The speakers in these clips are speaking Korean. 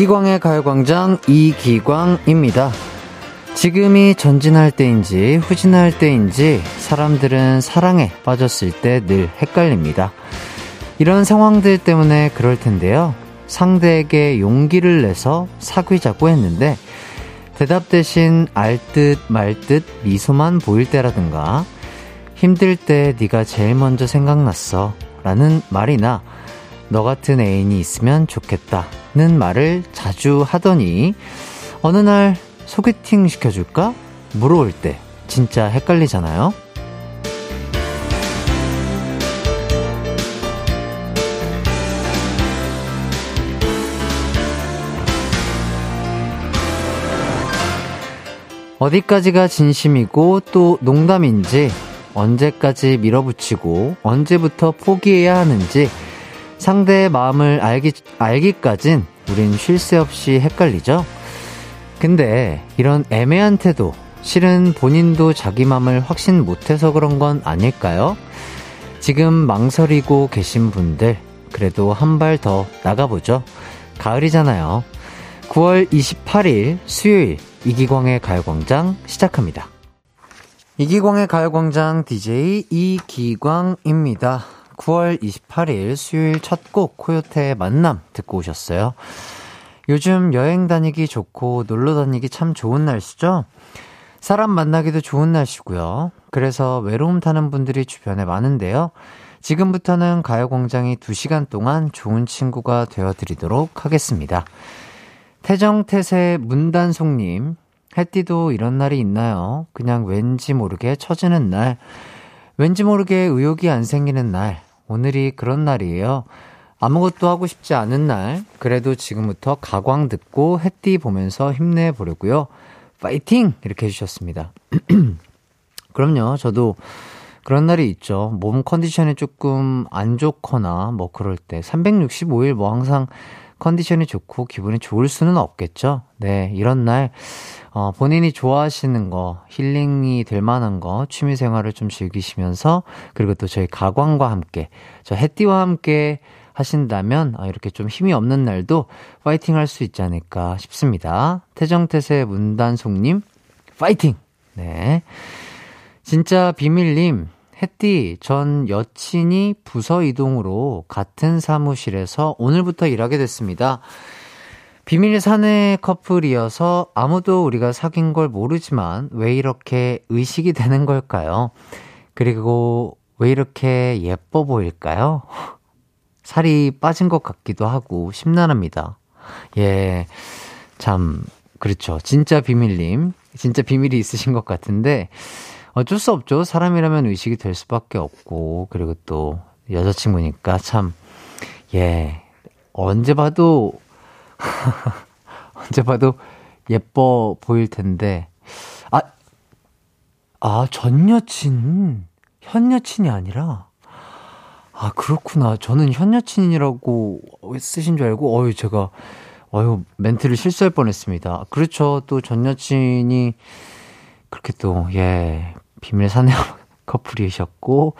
이기광의 가요광장 이기광입니다. 지금이 전진할 때인지 후진할 때인지 사람들은 사랑에 빠졌을 때 늘 헷갈립니다. 이런 상황들 때문에 그럴 텐데요. 상대에게 용기를 내서 사귀자고 했는데 대답 대신 알듯 말듯 미소만 보일 때라든가 힘들 때 네가 제일 먼저 생각났어 라는 말이나 너 같은 애인이 있으면 좋겠다는 말을 자주 하더니 어느 날 소개팅 시켜줄까? 물어올 때 진짜 헷갈리잖아요? 어디까지가 진심이고 또 농담인지 언제까지 밀어붙이고 언제부터 포기해야 하는지 상대의 마음을 알기, 알기까진 우린 쉴 새 없이 헷갈리죠? 근데 이런 애매한 태도, 실은 본인도 자기 마음을 확신 못해서 그런 건 아닐까요? 지금 망설이고 계신 분들, 그래도 한 발 더 나가보죠. 가을이잖아요. 9월 28일 수요일 이기광의 가요광장 시작합니다. 이기광의 가요광장 DJ 이기광입니다. 9월 28일 수요일 첫 곡 코요태의 만남 듣고 오셨어요. 요즘 여행 다니기 좋고 놀러 다니기 참 좋은 날씨죠? 사람 만나기도 좋은 날씨고요. 그래서 외로움 타는 분들이 주변에 많은데요. 지금부터는 가요광장이 2시간 동안 좋은 친구가 되어드리도록 하겠습니다. 태정태세 문단송님, 햇띠도 이런 날이 있나요? 그냥 왠지 모르게 처지는 날, 왠지 모르게 의욕이 안 생기는 날, 오늘이 그런 날이에요. 아무것도 하고 싶지 않은 날, 그래도 지금부터 가광 듣고 햇띠 보면서 힘내보려고요. 파이팅! 이렇게 해주셨습니다. 그럼요, 저도 그런 날이 있죠. 몸 컨디션이 조금 안 좋거나 뭐 그럴 때 365일 뭐 항상 컨디션이 좋고 기분이 좋을 수는 없겠죠. 네, 이런 날 어, 본인이 좋아하시는 거, 힐링이 될 만한 거, 취미 생활을 좀 즐기시면서, 그리고 또 저희 가광과 함께, 저 해띠와 함께 하신다면, 아, 이렇게 좀 힘이 없는 날도 파이팅 할 수 있지 않을까 싶습니다. 태정태세 문단송님, 파이팅! 네. 진짜 비밀님, 햇띠, 전 여친이 부서 이동으로 같은 사무실에서 오늘부터 일하게 됐습니다. 비밀 사내 커플이어서 아무도 우리가 사귄 걸 모르지만 왜 이렇게 의식이 되는 걸까요? 그리고 왜 이렇게 예뻐 보일까요? 살이 빠진 것 같기도 하고 심란합니다. 예. 참, 그렇죠. 진짜 비밀님. 진짜 비밀이 있으신 것 같은데 어쩔 수 없죠. 사람이라면 의식이 될 수밖에 없고 그리고 또 여자친구니까 참, 예. 언제 봐도 언제 봐도 예뻐 보일 텐데. 아, 아, 전 여친, 현 여친이 아니라. 아, 그렇구나. 저는 현 여친이라고 쓰신 줄 알고, 어유 제가, 어유 멘트를 실수할 뻔 했습니다. 그렇죠. 또 전 여친이 그렇게 또, 예, 비밀 사내 커플이셨고,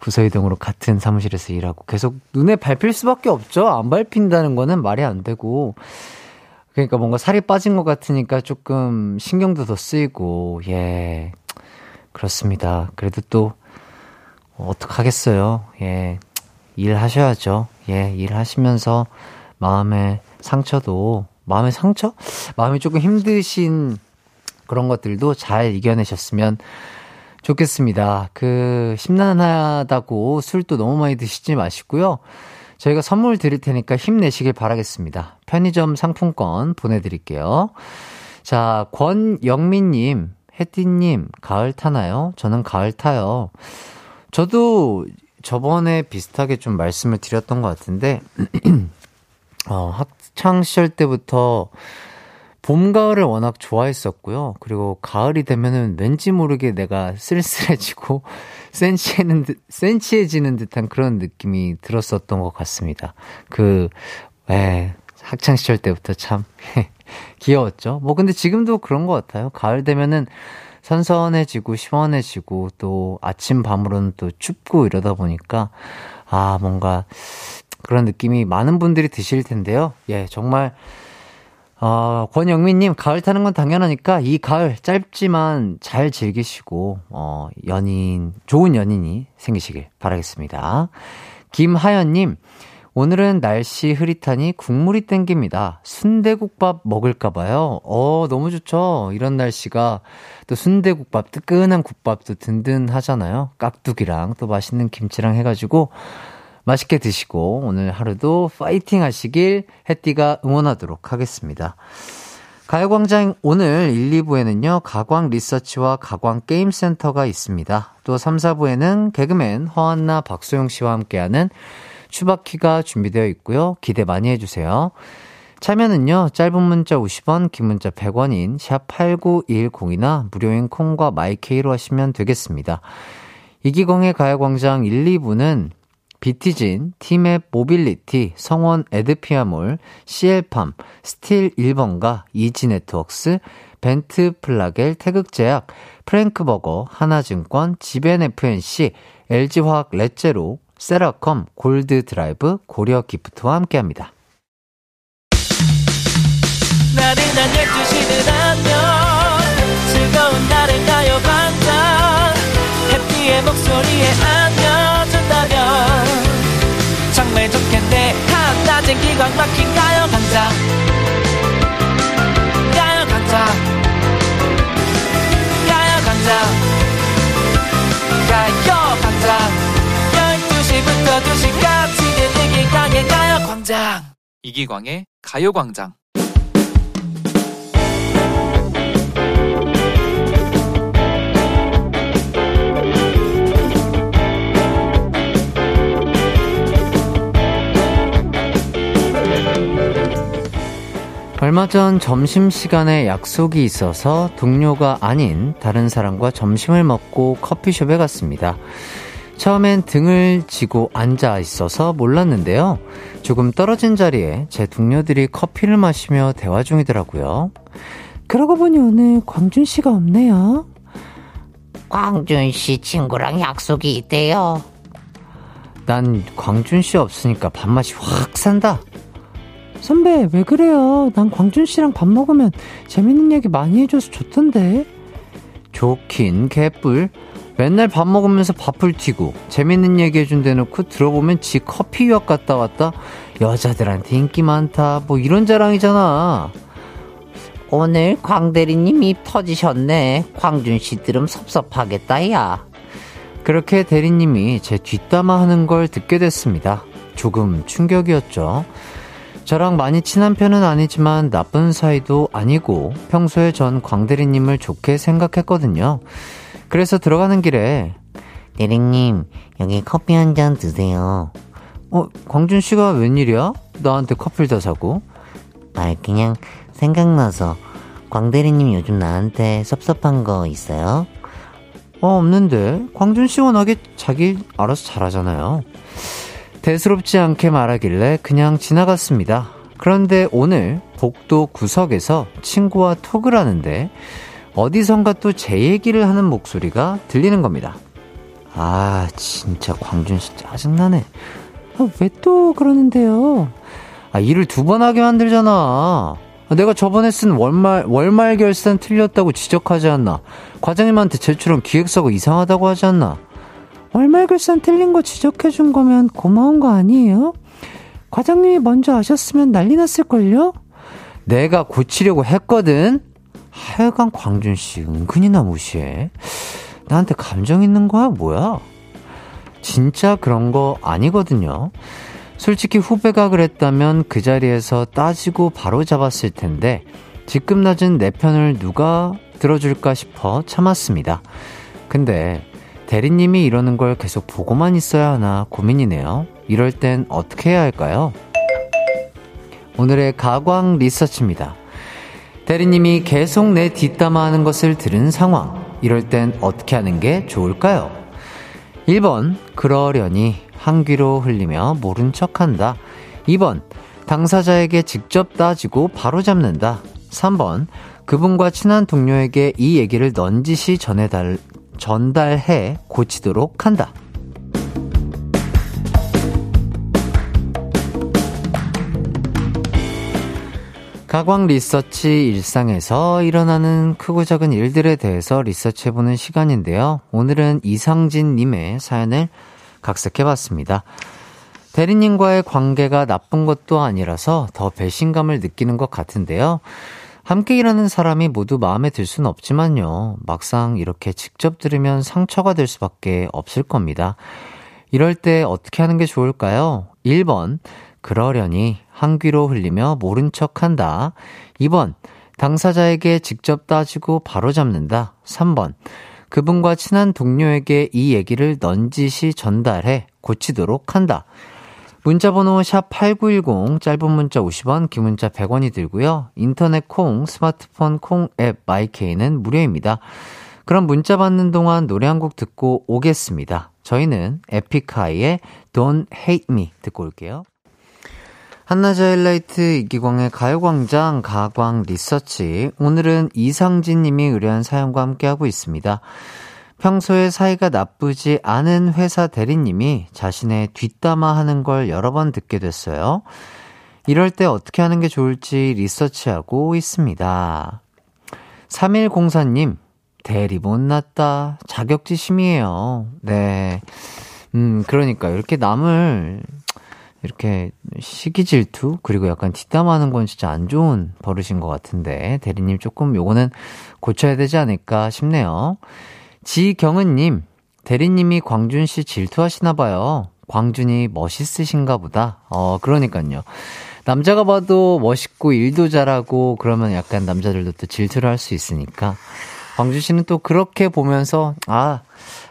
부서 이동으로 같은 사무실에서 일하고 계속 눈에 밟힐 수밖에 없죠. 안 밟힌다는 거는 말이 안 되고. 그러니까 뭔가 살이 빠진 것 같으니까 조금 신경도 더 쓰이고, 예. 그렇습니다. 그래도 또, 어떡하겠어요. 예. 일하셔야죠. 예, 일하시면서 마음의 상처도, 마음의 상처? 마음이 조금 힘드신 그런 것들도 잘 이겨내셨으면 좋겠습니다. 그, 심란하다고 술도 너무 많이 드시지 마시고요. 저희가 선물 드릴 테니까 힘내시길 바라겠습니다. 편의점 상품권 보내드릴게요. 자, 권영민님, 혜띠님, 가을 타나요? 저는 가을 타요. 저도 저번에 비슷하게 좀 말씀을 드렸던 것 같은데, 어, 학창시절 때부터 봄, 가을을 워낙 좋아했었고요. 그리고 가을이 되면은 왠지 모르게 내가 쓸쓸해지고 센치해는 듯, 센치해지는 듯한 그런 느낌이 들었었던 것 같습니다. 그, 에, 학창시절 때부터 참 귀여웠죠. 뭐 근데 지금도 그런 것 같아요. 가을 되면은 선선해지고 시원해지고 또 아침 밤으로는 또 춥고 이러다 보니까 아, 뭔가 그런 느낌이 많은 분들이 드실 텐데요. 예, 정말 어, 권영민님, 가을 타는 건 당연하니까 이 가을 짧지만 잘 즐기시고, 어, 연인, 좋은 연인이 생기시길 바라겠습니다. 김하연님, 오늘은 날씨 흐릿하니 국물이 땡깁니다. 순대국밥 먹을까봐요. 어, 너무 좋죠. 이런 날씨가 또 순대국밥, 뜨끈한 국밥도 든든하잖아요. 깍두기랑 또 맛있는 김치랑 해가지고 맛있게 드시고 오늘 하루도 파이팅 하시길 해띠가 응원하도록 하겠습니다. 가요광장 오늘 1, 2부에는요, 가광 리서치와 가광 게임센터가 있습니다. 또 3, 4부에는 개그맨 허안나 박소영 씨와 함께하는 추바키가 준비되어 있고요. 기대 많이 해주세요. 참여는요, 짧은 문자 50원, 긴 문자 100원인 샵8910이나 무료인 콩과 마이케이로 하시면 되겠습니다. 이기광의 가요광장 1, 2부는 비티진, 팀의 모빌리티, 성원 에드피아몰, CL팜, 스틸 1번가, 이지네트웍스, 벤트 플라겔, 태극제약, 프랭크버거, 하나증권, 지벤FNC, LG화학 렛제로, 세라컴, 골드드라이브, 고려 기프트와 함께합니다. 나른한 12시는 안녕 즐거운 날을 가요 반짝 해피의 목소리에 안겨준다면 정말 좋겠네. 한낮엔 기광 막힌 가요광장 가요광장 가요광장 가요광장 12시부터 2시까지 이기광의 가요 광장. 이기광의 가요 광장 얼마 전 점심시간에 약속이 있어서 동료가 아닌 다른 사람과 점심을 먹고 커피숍에 갔습니다. 처음엔 등을 지고 앉아 있어서 몰랐는데요. 조금 떨어진 자리에 제 동료들이 커피를 마시며 대화 중이더라고요. 그러고 보니 오늘 광준 씨가 없네요. 광준 씨 친구랑 약속이 있대요. 난 광준 씨 없으니까 밥맛이 확 산다. 선배, 왜 그래요? 난 광준 씨랑 밥 먹으면 재밌는 얘기 많이 해줘서 좋던데. 좋긴 개뿔. 맨날 밥 먹으면서 밥풀 튀고 재밌는 얘기 해준 대 놓고 들어보면 지 커피 유학 갔다 왔다. 여자들한테 인기 많다. 뭐 이런 자랑이잖아. 오늘 광대리님 입 터지셨네. 광준 씨 들음 섭섭하겠다 야. 그렇게 대리님이 제 뒷담화 하는 걸 듣게 됐습니다. 조금 충격이었죠 저랑 많이 친한 편은 아니지만 나쁜 사이도 아니고 평소에 전 광대리님을 좋게 생각했거든요. 그래서 들어가는 길에 대리님 여기 커피 한 잔 드세요. 어 광준 씨가 웬일이야? 나한테 커피를 다 사고? 아 그냥 생각나서 광대리님 요즘 나한테 섭섭한 거 있어요? 어 없는데 광준 씨 워낙에 자기 알아서 잘하잖아요. 대수롭지 않게 말하길래 그냥 지나갔습니다. 그런데 오늘 복도 구석에서 친구와 톡을 하는데 어디선가 또 제 얘기를 하는 목소리가 들리는 겁니다. 아, 진짜 광준 씨 짜증나네. 아, 왜 또 그러는데요? 아, 일을 두 번 하게 만들잖아. 내가 저번에 쓴 월말, 월말 결산 틀렸다고 지적하지 않나. 과장님한테 제출한 기획서가 이상하다고 하지 않나. 월말 결산 틀린 거 지적해준 거면 고마운 거 아니에요? 과장님이 먼저 아셨으면 난리 났을걸요? 내가 고치려고 했거든? 하여간 광준씨 은근히나 무시해. 나한테 감정 있는 거야? 뭐야? 진짜 그런 거 아니거든요. 솔직히 후배가 그랬다면 그 자리에서 따지고 바로 잡았을 텐데, 직급 낮은 내 편을 누가 들어줄까 싶어 참았습니다. 근데, 대리님이 이러는 걸 계속 보고만 있어야 하나 고민이네요. 이럴 땐 어떻게 해야 할까요? 오늘의 가광 리서치입니다. 대리님이 계속 내 뒷담화 하는 것을 들은 상황. 이럴 땐 어떻게 하는 게 좋을까요? 1번, 그러려니 한 귀로 흘리며 모른 척 한다. 2번, 당사자에게 직접 따지고 바로 잡는다. 3번, 그분과 친한 동료에게 이 얘기를 넌지시 전해달, 전달해 고치도록 한다. 가광 리서치 일상에서 일어나는 크고 작은 일들에 대해서 리서치해보는 시간인데요. 오늘은 이상진님의 사연을 각색해봤습니다. 대리님과의 관계가 나쁜 것도 아니라서 더 배신감을 느끼는 것 같은데요. 함께 일하는 사람이 모두 마음에 들 수는 없지만요. 막상 이렇게 직접 들으면 상처가 될 수밖에 없을 겁니다. 이럴 때 어떻게 하는 게 좋을까요? 1번, 그러려니 한 귀로 흘리며 모른 척 한다. 2번, 당사자에게 직접 따지고 바로 잡는다. 3번, 그분과 친한 동료에게 이 얘기를 넌지시 전달해 고치도록 한다. 문자번호 샵8910 짧은 문자 50원 긴 문자 100원이 들고요. 인터넷 콩 스마트폰 콩 앱 마이케이는 무료입니다. 그럼 문자 받는 동안 노래 한 곡 듣고 오겠습니다. 저희는 에픽하이의 Don't Hate Me 듣고 올게요. 한낮의 하이라이트 이기광의 가요광장 가광 리서치 오늘은 이상진 님이 의뢰한 사연과 함께하고 있습니다. 평소에 사이가 나쁘지 않은 회사 대리님이 자신의 뒷담화 하는 걸 여러 번 듣게 됐어요. 이럴 때 어떻게 하는 게 좋을지 리서치하고 있습니다. 3104님, 대리 못났다. 자격지심이에요. 네. 음, 그러니까 이렇게 남을 이렇게 시기 질투 그리고 약간 뒷담화하는 건 진짜 안 좋은 버릇인 것 같은데 대리님 조금 요거는 고쳐야 되지 않을까 싶네요. 지경은님, 대리님이 광준 씨 질투하시나 봐요. 광준이 멋있으신가 보다. 어, 그러니까요. 남자가 봐도 멋있고 일도 잘하고 그러면 약간 남자들도 또 질투를 할 수 있으니까. 광준 씨는 또 그렇게 보면서, 아,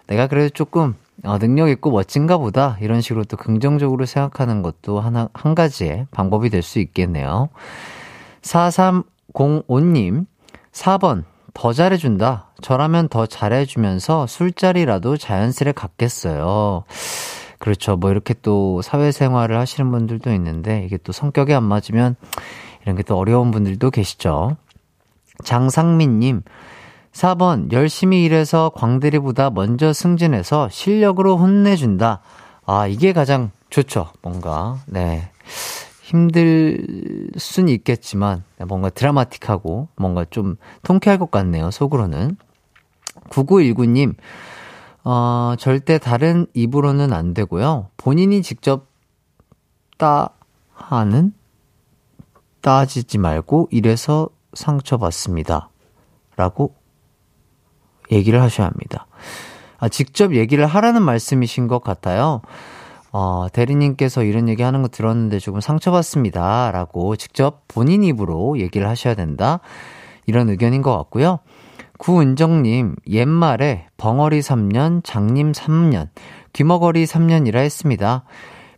내가 그래도 조금 어, 능력 있고 멋진가 보다. 이런 식으로 또 긍정적으로 생각하는 것도 하나, 한 가지의 방법이 될 수 있겠네요. 4305님, 4번, 더 잘해준다. 저라면 더 잘해주면서 술자리라도 자연스레 갖겠어요. 그렇죠. 뭐 이렇게 또 사회생활을 하시는 분들도 있는데 이게 또 성격이 안 맞으면 이런 게 또 어려운 분들도 계시죠. 장상민님, 4번, 열심히 일해서 광대리보다 먼저 승진해서 실력으로 혼내준다. 아, 이게 가장 좋죠. 뭔가, 네. 힘들 순 있겠지만 뭔가 드라마틱하고 뭔가 좀 통쾌할 것 같네요. 속으로는. 9919님, 어, 절대 다른 입으로는 안 되고요. 본인이 직접 따 하는 따지지 말고 이래서 상처받습니다. 라고 얘기를 하셔야 합니다. 아, 직접 얘기를 하라는 말씀이신 것 같아요. 어, 대리님께서 이런 얘기 하는 거 들었는데 조금 상처받습니다. 라고 직접 본인 입으로 얘기를 하셔야 된다. 이런 의견인 것 같고요. 구은정님, 옛말에 벙어리 3년, 장님 3년, 귀머거리 3년이라 했습니다.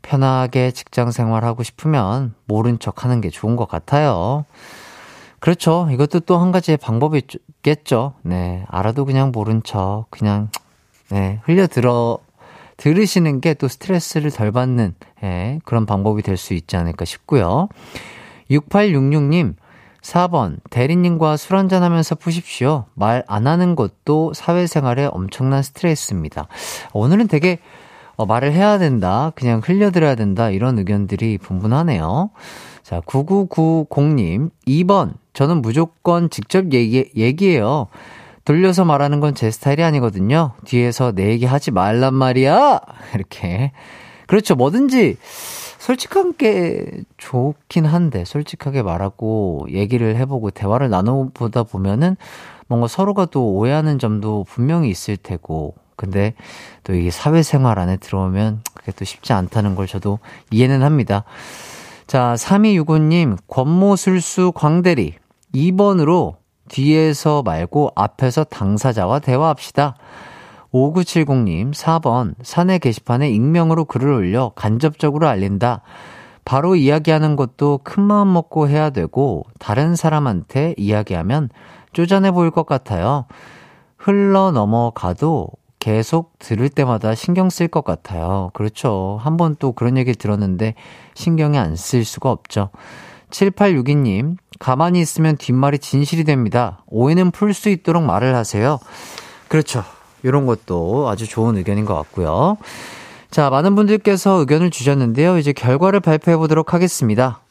편하게 직장 생활하고 싶으면 모른 척 하는 게 좋은 것 같아요. 그렇죠. 이것도 또 한 가지의 방법이겠죠. 네. 알아도 그냥 모른 척, 그냥, 네. 흘려들어 들으시는 게 또 스트레스를 덜 받는 예, 그런 방법이 될 수 있지 않을까 싶고요. 6866님, 4번, 대리님과 술 한잔하면서 푸십시오. 말 안 하는 것도 사회생활에 엄청난 스트레스입니다. 오늘은 되게 어, 말을 해야 된다, 그냥 흘려들어야 된다, 이런 의견들이 분분하네요. 자, 9990님, 2번, 저는 무조건 직접 얘기, 얘기해요. 돌려서 말하는 건 제 스타일이 아니거든요. 뒤에서 내 얘기 하지 말란 말이야! 이렇게. 그렇죠. 뭐든지 솔직한 게 좋긴 한데, 솔직하게 말하고 얘기를 해보고 대화를 나눠보다 보면은 뭔가 서로가 또 오해하는 점도 분명히 있을 테고, 근데 또 이게 사회생활 안에 들어오면 그게 또 쉽지 않다는 걸 저도 이해는 합니다. 자, 3265님, 권모술수 광대리. 2번으로 뒤에서 말고 앞에서 당사자와 대화합시다. 5970님, 4번, 사내 게시판에 익명으로 글을 올려 간접적으로 알린다. 바로 이야기하는 것도 큰 마음 먹고 해야 되고, 다른 사람한테 이야기하면 쪼잔해 보일 것 같아요. 흘러 넘어가도 계속 들을 때마다 신경 쓸 것 같아요. 그렇죠. 한 번 또 그런 얘기 들었는데 신경이 안 쓸 수가 없죠. 7862님, 가만히 있으면 뒷말이 진실이 됩니다. 오해는 풀 수 있도록 말을 하세요. 그렇죠. 이런 것도 아주 좋은 의견인 것 같고요. 자, 많은 분들께서 의견을 주셨는데요. 이제 결과를 발표해 보도록 하겠습니다.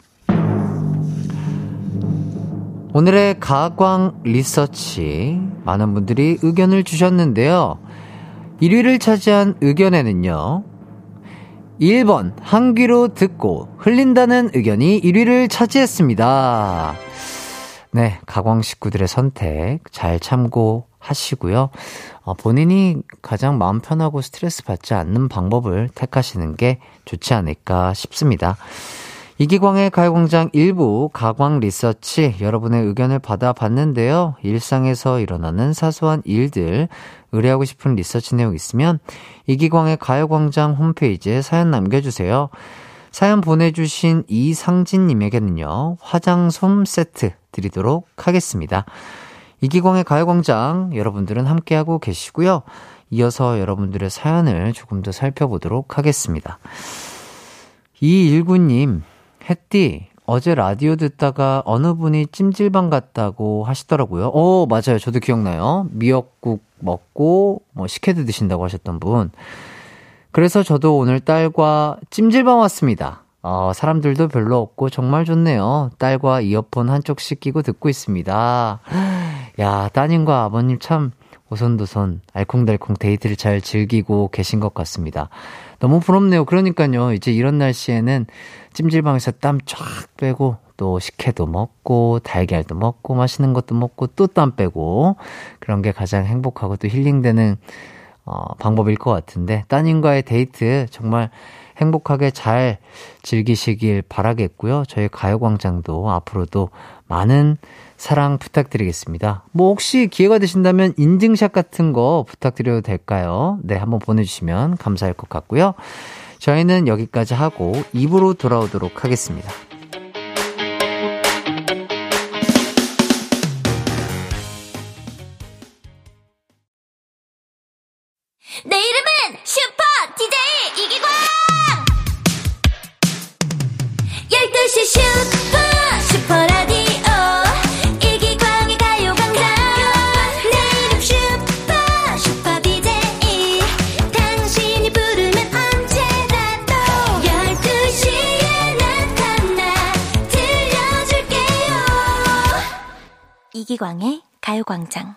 오늘의 가광 리서치 많은 분들이 의견을 주셨는데요. 1위를 차지한 의견에는요. 1번 한 귀로 듣고 흘린다는 의견이 1위를 차지했습니다. 네, 가광 식구들의 선택 잘 참고하시고요. 어, 본인이 가장 마음 편하고 스트레스 받지 않는 방법을 택하시는 게 좋지 않을까 싶습니다. 이기광의 가요공장 일부 가광 리서치 여러분의 의견을 받아봤는데요. 일상에서 일어나는 사소한 일들 의뢰하고 싶은 리서치 내용 있으면 이기광의 가요광장 홈페이지에 사연 남겨주세요. 사연 보내주신 이상진님에게는요, 화장솜 세트 드리도록 하겠습니다. 이기광의 가요광장 여러분들은 함께하고 계시고요. 이어서 여러분들의 사연을 조금 더 살펴보도록 하겠습니다. 이일구님, 햇띠, 어제 라디오 듣다가 어느 분이 찜질방 갔다고 하시더라고요. 어, 맞아요. 저도 기억나요. 미역국 먹고 뭐 식혜도 드신다고 하셨던 분. 그래서 저도 오늘 딸과 찜질방 왔습니다. 어, 사람들도 별로 없고 정말 좋네요. 딸과 이어폰 한쪽씩 끼고 듣고 있습니다. 야, 따님과 아버님 참 오손도손 알콩달콩 데이트를 잘 즐기고 계신 것 같습니다. 너무 부럽네요. 그러니까요. 이제 이런 날씨에는 찜질방에서 땀 쫙 빼고 또 식혜도 먹고 달걀도 먹고 맛있는 것도 먹고 또 땀 빼고 그런 게 가장 행복하고 또 힐링되는 어, 방법일 것 같은데 따님과의 데이트 정말 행복하게 잘 즐기시길 바라겠고요. 저희 가요광장도 앞으로도 많은 사랑 부탁드리겠습니다. 뭐 혹시 기회가 되신다면 인증샷 같은 거 부탁드려도 될까요? 네, 한번 보내주시면 감사할 것 같고요. 저희는 여기까지 하고 입으로 돌아오도록 하겠습니다. 내 이름은 슈퍼 DJ 이기광! 12시 슈퍼 이기광의 가요광장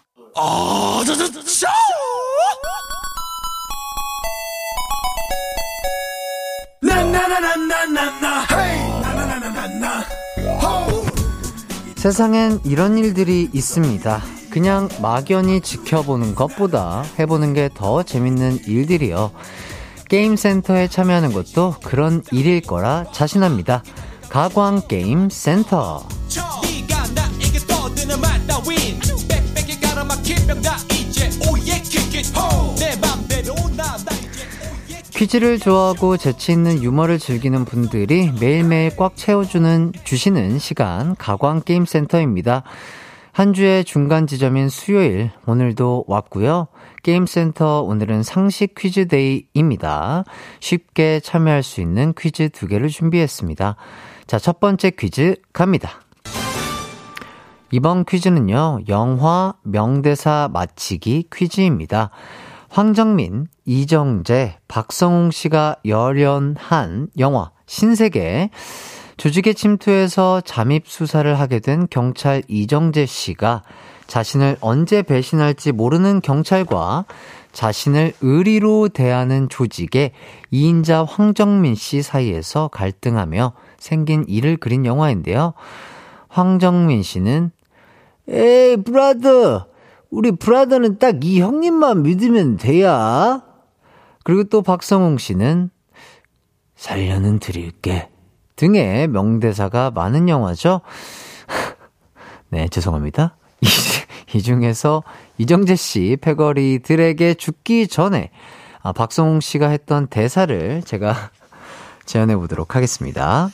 세상엔 이런 일들이 있습니다. 그냥 막연히 지켜보는 것보다 해보는 게 더 재밌는 일들이요. 게임센터에 참여하는 것도 그런 일일 거라 자신합니다. 가광 게임 센터. 퀴즈를 좋아하고 재치 있는 유머를 즐기는 분들이 매일매일 꽉 채워주는 주시는 시간 가광 게임 센터입니다. 한 주의 중간 지점인 수요일 오늘도 왔고요. 게임 센터 오늘은 상식 퀴즈 day입니다. 쉽게 참여할 수 있는 퀴즈 두 개를 준비했습니다. 자, 첫 번째 퀴즈 갑니다. 이번 퀴즈는요, 영화 명대사 맞히기 퀴즈입니다. 황정민, 이정재, 박성웅 씨가 열연한 영화 신세계. 조직의 침투해서 잠입 수사를 하게 된 경찰 이정재 씨가 자신을 언제 배신할지 모르는 경찰과 자신을 의리로 대하는 조직의 2인자 황정민 씨 사이에서 갈등하며 생긴 일을 그린 영화인데요. 황정민 씨는 에이, 브라더! 우리 브라더는 딱 이 형님만 믿으면 돼야. 그리고 또 박성웅 씨는 살려는 드릴게. 등의 명대사가 많은 영화죠. 네, 죄송합니다. 이, 이 중에서 이정재 씨 패거리들에게 죽기 전에 아, 박성웅 씨가 했던 대사를 제가 재현해 보도록 하겠습니다.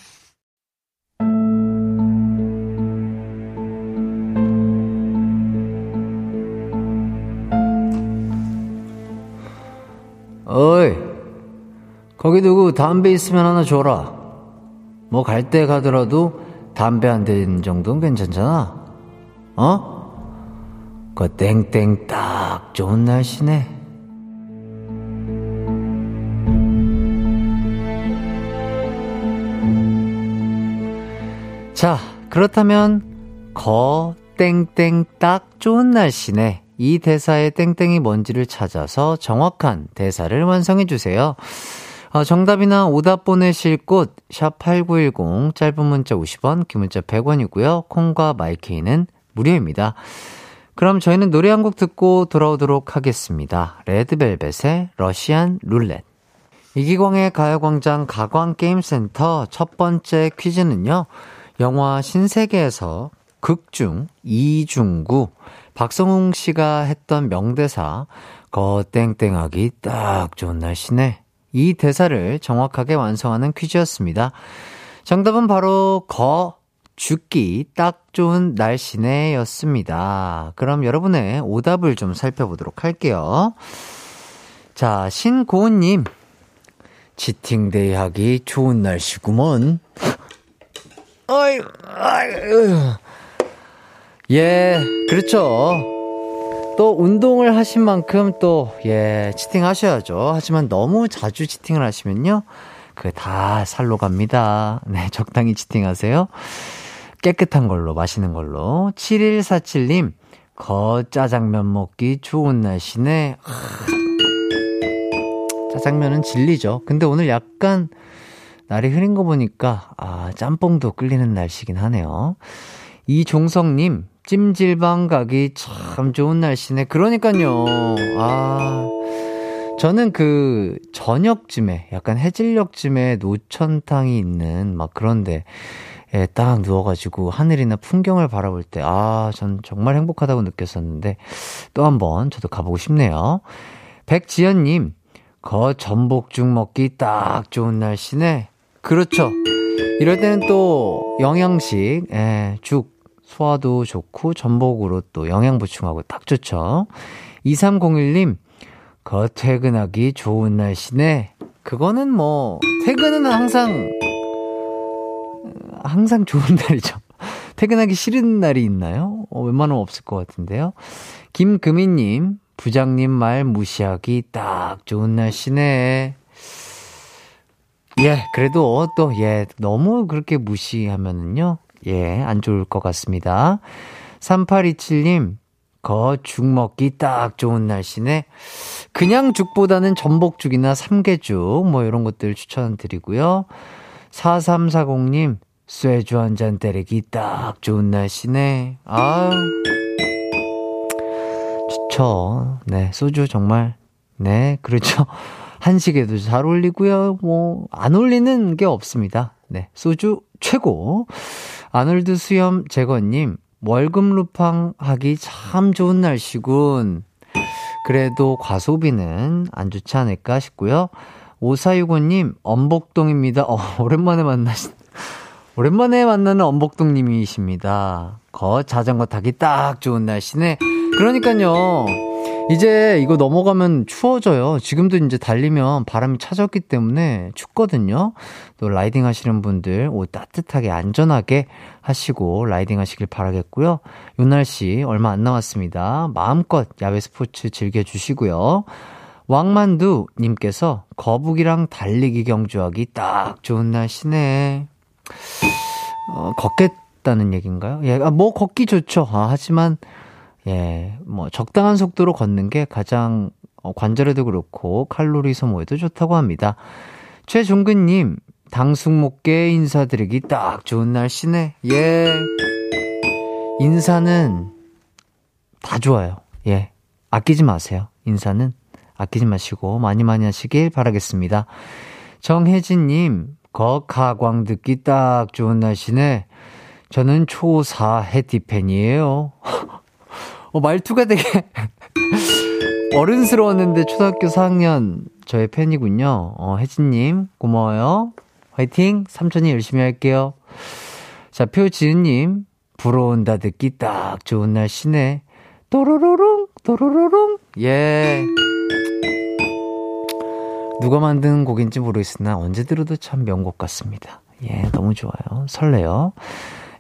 어이, 거기 누구 담배 있으면 하나 줘라. 뭐 갈 때 가더라도 담배 한대 정도는 괜찮잖아. 어? 그 땡땡 딱 좋은 날씨네. 자, 그렇다면 거 땡땡 딱 좋은 날씨네. 이 대사의 땡땡이 뭔지를 찾아서 정확한 대사를 완성해 주세요. 어, 정답이나 오답 보내실 곳, 샵8910, 짧은 문자 50원, 긴 문자 100원이고요. 콩과 마이케이는 무료입니다. 그럼 저희는 노래 한 곡 듣고 돌아오도록 하겠습니다. 레드벨벳의 러시안 룰렛. 이기광의 가요광장 가광게임센터 첫 번째 퀴즈는요. 영화 신세계에서 극중 이중구 박성웅 씨가 했던 명대사 거 땡땡하기 딱 좋은 날씨네. 이 대사를 정확하게 완성하는 퀴즈였습니다. 정답은 바로 거 죽기 딱 좋은 날씨네 였습니다. 그럼 여러분의 오답을 좀 살펴보도록 할게요. 자, 신고은님. 치팅데이 하기 좋은 날씨구먼. 어이, 아이, 예, 그렇죠. 또 운동을 하신 만큼 또, 예, 치팅 하셔야죠. 하지만 너무 자주 치팅을 하시면요. 그게 다 살로 갑니다. 네, 적당히 치팅 하세요. 깨끗한 걸로, 마시는 걸로. 7147님, 거 짜장면 먹기 좋은 날씨네. 짜장면은 진리죠. 근데 오늘 약간 날이 흐린 거 보니까, 아, 짬뽕도 끌리는 날씨긴 하네요. 이종성님, 찜질방 가기 참 좋은 날씨네. 그러니까요. 아. 저는 그 저녁쯤에 약간 해질녘쯤에 노천탕이 있는 막 그런데 예, 딱 누워가지고 하늘이나 풍경을 바라볼 때, 아, 전 정말 행복하다고 느꼈었는데, 또 한 번 저도 가보고 싶네요. 백지연님, 거 전복죽 먹기 딱 좋은 날씨네. 그렇죠. 이럴 때는 또 영양식, 예, 죽, 소화도 좋고 전복으로 또 영양 보충하고 딱 좋죠. 2301님, 거 퇴근하기 좋은 날씨네. 그거는 뭐, 퇴근은 항상, 항상 좋은 날이죠. 퇴근하기 싫은 날이 있나요? 어, 웬만하면 없을 것 같은데요. 김금희님, 부장님 말 무시하기 딱 좋은 날씨네. 예, 그래도 또, 예, 너무 그렇게 무시하면은요, 예, 안 좋을 것 같습니다. 3827님, 거죽 먹기 딱 좋은 날씨네. 그냥 죽보다는 전복죽이나 삼계죽, 뭐 이런 것들 추천드리고요. 4340님, 쇠주 한 잔 때리기 딱 좋은 날씨네. 아유. 좋죠. 네, 소주 정말, 네, 그렇죠. 한식에도 잘 어울리고요. 뭐, 안 어울리는 게 없습니다. 네, 소주 최고. 아놀드 수염 제거님, 월급 루팡 하기 참 좋은 날씨군. 그래도 과소비는 안 좋지 않을까 싶고요. 5465님, 엄복동입니다. 어, 오랜만에 만나신, 오랜만에 만나는 엄복동님이십니다. 거 자전거 타기 딱 좋은 날씨네. 그러니까요. 이제 이거 넘어가면 추워져요. 지금도 이제 달리면 바람이 차졌기 때문에 춥거든요. 또 라이딩 하시는 분들 옷 따뜻하게 안전하게 하시고 라이딩 하시길 바라겠고요. 요 날씨 얼마 안 남았습니다. 마음껏 야외 스포츠 즐겨주시고요. 왕만두 님께서 거북이랑 달리기 경주하기 딱 좋은 날씨네. 어, 걷겠다는 얘기인가요? 예, 아, 뭐 걷기 좋죠. 아, 하지만 예, 뭐 적당한 속도로 걷는 게 가장 어, 관절에도 그렇고 칼로리 소모에도 좋다고 합니다. 최종근님, 당숙목계 인사드리기 딱 좋은 날씨네. 예. 인사는 다 좋아요. 예. 아끼지 마세요. 인사는 아끼지 마시고 많이 많이 하시길 바라겠습니다. 정혜진님, 거가광 듣기 딱 좋은 날씨네. 저는 초4 해티팬이에요. 어, 말투가 되게 어른스러웠는데 초등학교 4학년 저의 팬이군요. 어, 혜진님, 고마워요. 화이팅! 삼촌이 열심히 할게요. 자, 표지은님, 불어온다 듣기 딱 좋은 날씨네. 또로로롱, 또로로롱. 예. 누가 만든 곡인지 모르겠으나 언제 들어도 참 명곡 같습니다. 예, 너무 좋아요. 설레요.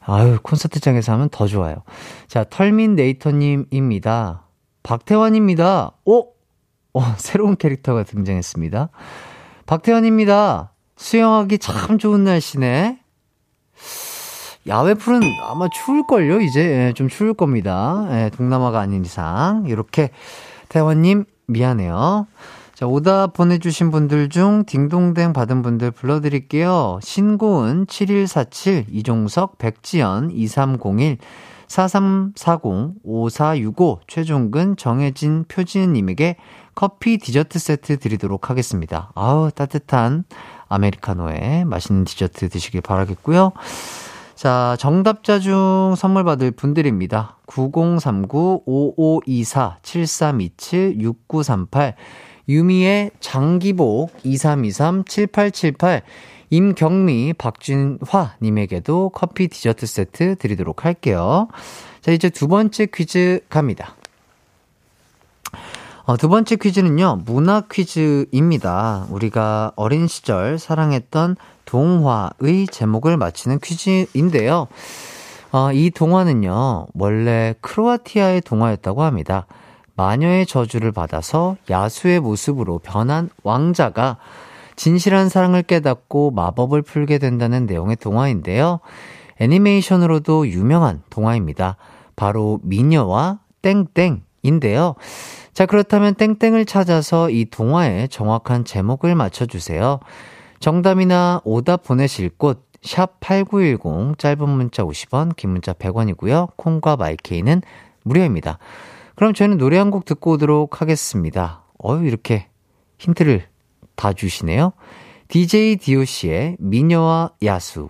아유, 콘서트장에서 하면 더 좋아요. 자, 털민네이터님입니다. 박태환입니다. 오! 어, 새로운 캐릭터가 등장했습니다. 박태환입니다. 수영하기 참 좋은 날씨네. 야외 풀은 아마 추울걸요, 이제. 예, 좀 추울 겁니다. 예, 동남아가 아닌 이상. 이렇게, 태원님, 미안해요. 자, 오답 보내주신 분들 중 딩동댕 받은 분들 불러드릴게요. 신고은 7147, 이종석, 백지연, 2301, 4340, 5465, 최종근, 정혜진, 표지은님에게 커피 디저트 세트 드리도록 하겠습니다. 아우, 따뜻한 아메리카노에 맛있는 디저트 드시길 바라겠고요. 자, 정답자 중 선물 받을 분들입니다. 9039-5524-7327-6938 유미의 장기복 2323-7878 임경미, 박진화님에게도 커피 디저트 세트 드리도록 할게요. 자, 이제 두 번째 퀴즈 갑니다. 어, 두 번째 퀴즈는요, 문화 퀴즈입니다. 우리가 어린 시절 사랑했던 동화의 제목을 맞히는 퀴즈인데요. 어, 이 동화는요, 원래 크로아티아의 동화였다고 합니다. 마녀의 저주를 받아서 야수의 모습으로 변한 왕자가 진실한 사랑을 깨닫고 마법을 풀게 된다는 내용의 동화인데요. 애니메이션으로도 유명한 동화입니다. 바로 미녀와 땡땡인데요. 자, 그렇다면 땡땡을 찾아서 이 동화의 정확한 제목을 맞춰주세요. 정답이나 오답 보내실 곳, 샵8910, 짧은 문자 50원, 긴 문자 100원이고요. 콩과 마이케이는 무료입니다. 그럼 저희는 노래 한 곡 듣고 오도록 하겠습니다. 어유 이렇게 힌트를 다 주시네요. DJ DOC의 미녀와 야수.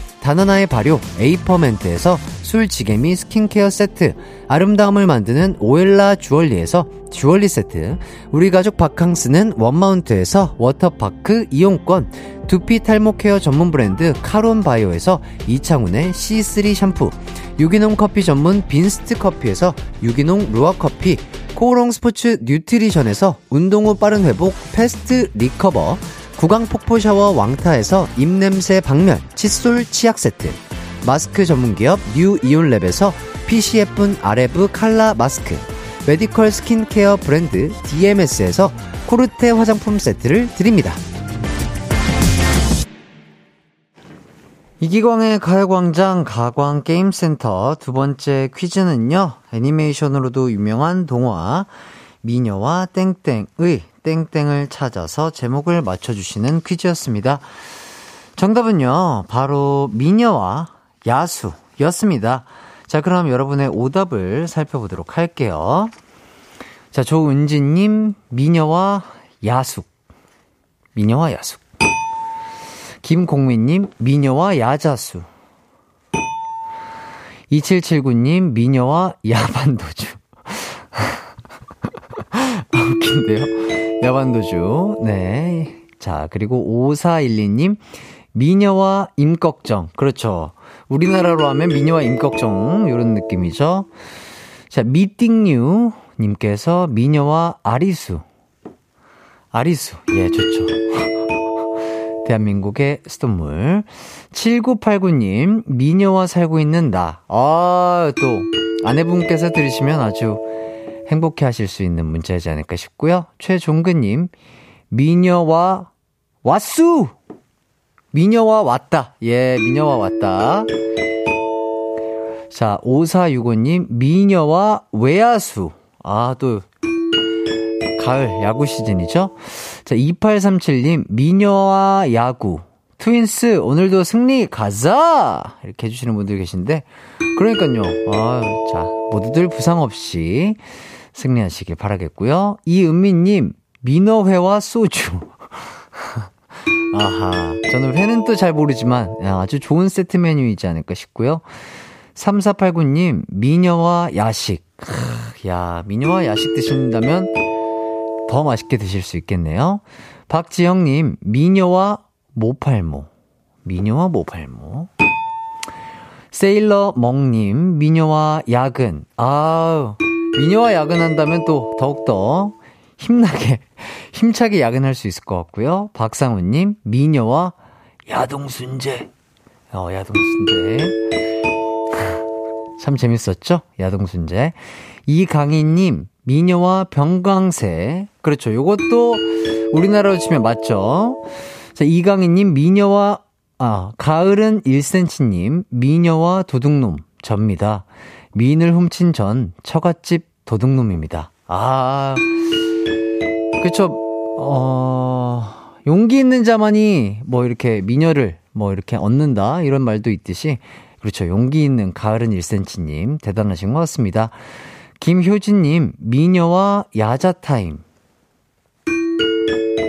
다나나의 발효 에이퍼멘트에서 술지개미 스킨케어 세트, 아름다움을 만드는 오엘라 주얼리에서 주얼리 세트, 우리 가족 바캉스는 원마운트에서 워터파크 이용권, 두피 탈모 care 전문 브랜드 카론 바이오에서 이창훈의 C3 샴푸, 유기농 커피 전문 빈스트 커피에서 유기농 루아 커피, 코오롱 스포츠 뉴트리션에서 운동 후 빠른 회복 fast recover, 구강 폭포 샤워 왕타에서 입냄새 박멸 칫솔 치약 세트, 마스크 전문기업 뉴 이온랩에서 예쁜 아레브 칼라 마스크, medical skincare 브랜드 DMS에서 코르테 화장품 세트를 드립니다. 이기광의 가요광장 가광게임센터 두 번째 퀴즈는요, 애니메이션으로도 유명한 동화, 미녀와 땡땡의 땡땡을 찾아서 제목을 맞춰주시는 퀴즈였습니다. 정답은요, 바로 미녀와 야수였습니다. 자, 그럼 여러분의 오답을 살펴보도록 할게요. 자, 조은지님, 미녀와 야숙. 미녀와 야숙. 김공민님, 미녀와 야자수. 2779님, 미녀와 야반도주. 아, 웃긴데요? 야반도주. 네. 자, 그리고 5412님, 미녀와 임꺽정. 그렇죠. 우리나라로 하면 미녀와 임꺽정. 요런 느낌이죠. 자, 미띵유 님께서 미녀와 아리수. 아리수. 예, 좋죠. 대한민국의 수돗물. 7989님, 미녀와 살고 있는 나. 아, 또, 아내분께서 들으시면 아주 행복해 하실 수 있는 문자이지 않을까 싶고요. 최종근님, 미녀와 왔수! 미녀와 왔다. 예, 미녀와 왔다. 자, 5465님, 미녀와 외야수. 아, 또, 가을 야구 시즌이죠? 자, 2837님, 미녀와 야구. 트윈스, 오늘도 승리 가자! 이렇게 해주시는 분들 계신데, 그러니까요. 아, 자, 모두들 부상 없이 승리하시길 바라겠고요. 이은미님, 민어회와 소주. 아하. 저는 회는 또 잘 모르지만, 아주 좋은 세트 메뉴이지 않을까 싶고요. 3489님, 미녀와 야식. 크, 야, 미녀와 야식 드신다면 더 맛있게 드실 수 있겠네요. 박지영님, 미녀와 모팔모. 미녀와 모팔모. 세일러 멍님, 미녀와 야근. 아우, 미녀와 야근한다면 또 더욱더 힘나게, 힘차게 야근할 수 있을 것 같고요. 박상우님, 미녀와 야동순재. 어, 야동순재. 참 재밌었죠? 야동순재. 이강희님, 미녀와 병광새. 그렇죠. 요것도 우리나라로 치면 맞죠? 자, 이강희님, 미녀와, 아, 가을은 1cm님, 미녀와 도둑놈, 접니다. 미인을 훔친 전, 처갓집 도둑놈입니다. 아, 그쵸. 어, 용기 있는 자만이 뭐 이렇게 미녀를 뭐 이렇게 얻는다. 이런 말도 있듯이, 그렇죠. 용기 있는 가을은 1cm님, 대단하신 것 같습니다. 김효진님, 미녀와 야자타임.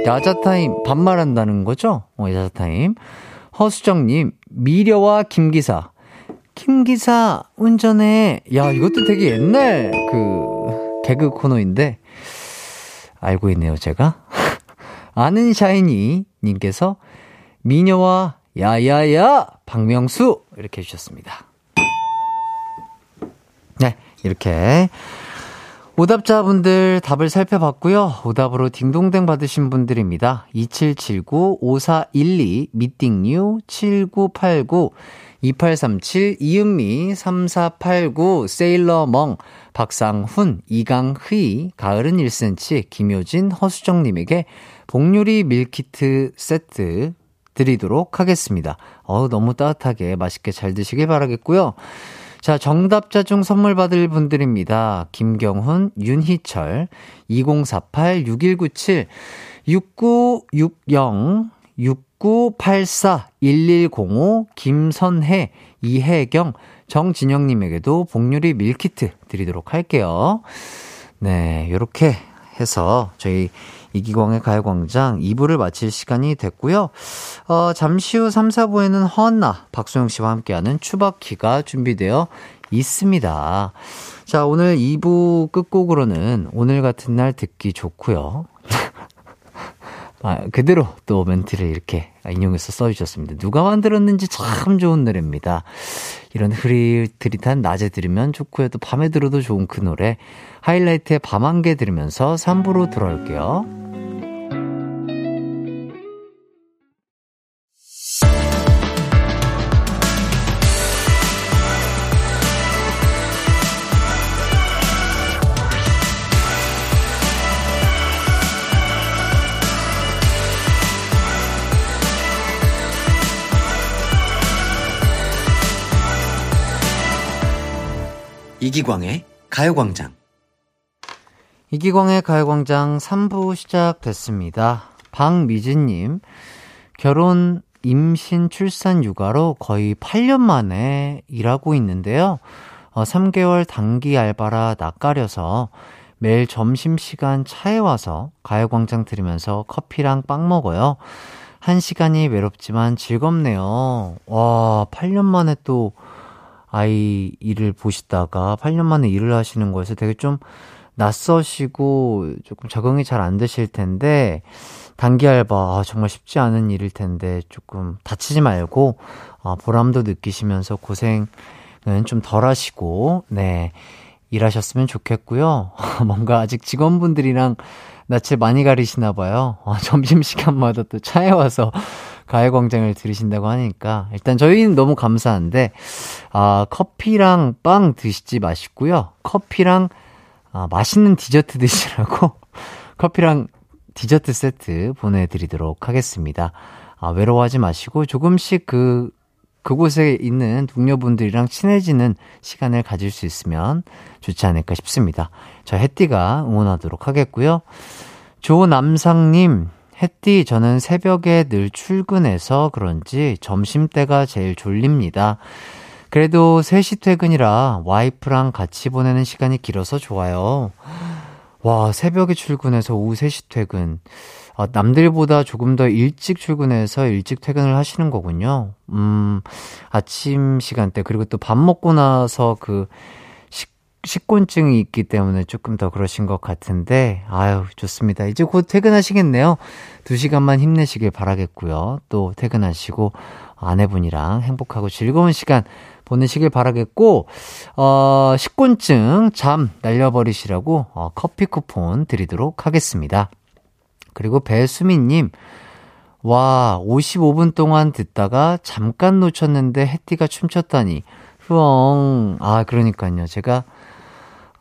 야자타임, 반말한다는 거죠? 어, 야자타임. 허수정님, 미려와 김기사. 김 기사, 운전해. 야, 이것도 되게 옛날 그, 개그 코너인데, 알고 있네요, 제가. 아는 샤이니 님께서, 미녀와 야야야, 박명수! 이렇게 해 주셨습니다. 네, 이렇게 오답자분들 답을 살펴봤고요. 오답으로 딩동댕 받으신 분들입니다. 2779, 5412, 미띵뉴, 7989, 2837, 이은미, 3489, 세일러멍, 박상훈, 이강희, 가을은 1cm, 김효진, 허수정님에게 복요리 밀키트 세트 드리도록 하겠습니다. 어우, 너무 따뜻하게 맛있게 잘 드시길 바라겠고요. 자, 정답자 중 선물 받을 분들입니다. 김경훈, 윤희철, 2048, 6197, 6960, 6984, 1105, 김선혜, 이혜경, 정진영님에게도 복유리 밀키트 드리도록 할게요. 네, 요렇게 해서 저희 이기광의 가요광장 2부를 마칠 시간이 됐고요. 어, 잠시 후 3, 4부에는 허언나, 박소영 씨와 함께하는 추바키가 준비되어 있습니다. 자, 오늘 2부 끝곡으로는 오늘 같은 날 듣기 좋고요. 아, 그대로 또 멘트를 이렇게 인용해서 써주셨습니다. 누가 만들었는지 참 좋은 노래입니다. 이런 흐릿흐릿한 낮에 들으면 좋고요. 또 밤에 들어도 좋은 그 노래. 하이라이트의 밤 한 개 들으면서 3부로 돌아올게요. 이기광의 가요광장. 이기광의 가요광장 3부 시작됐습니다. 박미진님, 결혼, 임신, 출산, 육아로 거의 8년 만에 일하고 있는데요. 어, 3개월 단기 알바라 낯가려서 매일 점심시간 차에 와서 가요광장 들으면서 커피랑 빵 먹어요. 한 시간이 외롭지만 즐겁네요. 와, 8년 만에 또 아이 일을 보시다가 8년 만에 일을 하시는 거에서 되게 좀 낯서시고 조금 적응이 잘 안 되실 텐데 단기 알바 아, 정말 쉽지 않은 일일 텐데 조금 다치지 말고 아, 보람도 느끼시면서 고생은 좀 덜 하시고 네 일하셨으면 좋겠고요. 뭔가 아직 직원분들이랑 낯을 많이 가리시나 봐요. 아, 점심시간마다 또 차에 와서 가요광장을 들으신다고 하니까 일단 저희는 너무 감사한데 아 커피랑 빵 드시지 마시고요 커피랑 아, 맛있는 디저트 드시라고 커피랑 디저트 세트 보내드리도록 하겠습니다. 아, 외로워하지 마시고 조금씩 그 그곳에 있는 동료분들이랑 친해지는 시간을 가질 수 있으면 좋지 않을까 싶습니다. 저 해띠가 응원하도록 하겠고요. 조남상님, 햇띠, 저는 새벽에 늘 출근해서 그런지 점심때가 제일 졸립니다. 그래도 3시 퇴근이라 와이프랑 같이 보내는 시간이 길어서 좋아요. 와, 새벽에 출근해서 오후 3시 퇴근. 아, 남들보다 조금 더 일찍 출근해서 일찍 퇴근을 하시는 거군요. 음, 아침 시간대, 그리고 또 밥 먹고 나서 그 식, 식곤증이 있기 때문에 조금 더 그러신 것 같은데, 아유, 좋습니다. 이제 곧 퇴근하시겠네요. 두 시간만 힘내시길 바라겠고요. 또 퇴근하시고 아내분이랑 행복하고 즐거운 시간 보내시길 바라겠고, 어, 식곤증 잠 날려버리시라고 어, 커피 쿠폰 드리도록 하겠습니다. 그리고 배수민님, 와, 55분 동안 듣다가 잠깐 놓쳤는데 해띠가 춤췄다니. 후엉. 아, 그러니까요. 제가,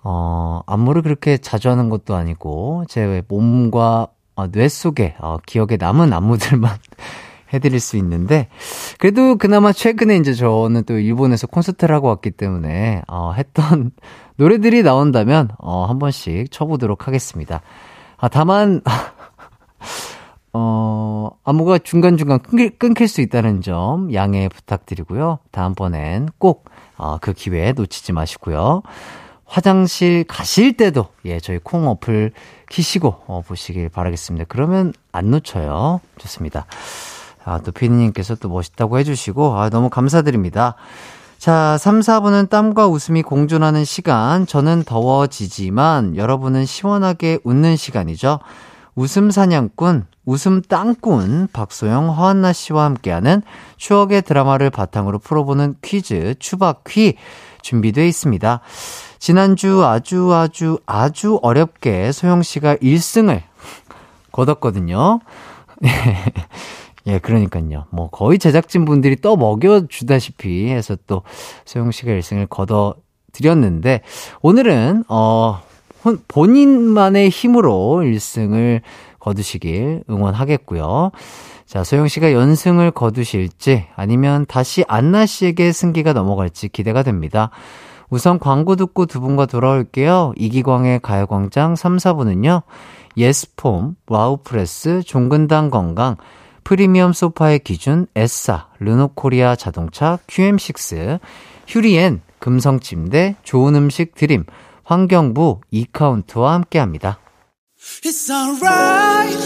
어, 안무를 그렇게 자주 하는 것도 아니고, 제 몸과 어, 뇌 속에, 어, 기억에 남은 안무들만 해드릴 수 있는데, 그래도 그나마 최근에 이제 저는 또 일본에서 콘서트를 하고 왔기 때문에, 어, 했던 노래들이 나온다면, 어, 한 번씩 쳐보도록 하겠습니다. 아, 다만, 어, 안무가 중간중간 끊길, 끊길 수 있다는 점 양해 부탁드리고요. 다음번엔 꼭, 어, 그 기회 놓치지 마시고요. 화장실 가실 때도, 예, 저희 콩 어플 키시고, 어, 보시길 바라겠습니다. 그러면 안 놓쳐요. 좋습니다. 아, 또 피디님께서 또 멋있다고 해주시고, 아, 너무 감사드립니다. 자, 3, 4분은 땀과 웃음이 공존하는 시간. 저는 더워지지만 여러분은 시원하게 웃는 시간이죠. 웃음 사냥꾼, 웃음 땅꾼 박소영, 허한나 씨와 함께하는 추억의 드라마를 바탕으로 풀어보는 퀴즈 추박 퀴 준비되어 있습니다. 지난주 아주 아주 아주 어렵게 소영 씨가 1승을 거뒀거든요. 예, 그러니까요. 뭐 거의 제작진 분들이 떠 먹여 주다시피 해서 또 소영 씨가 1승을 거둬 드렸는데 오늘은 어 본인만의 힘으로 1승을 거두시길 응원하겠고요. 자, 소영 씨가 연승을 거두실지 아니면 다시 안나 씨에게 승기가 넘어갈지 기대가 됩니다. 우선 광고 듣고 두 분과 돌아올게요. 이기광의 가요광장 3, 4부는요. 예스폼, 와우프레스, 종근당 건강, 프리미엄 소파의 기준, 에싸, 르노코리아 자동차, QM6, 휴리엔, 금성침대, 좋은 음식 드림, 환경부 이카운트와 함께합니다. It's alright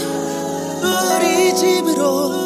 우리 집으로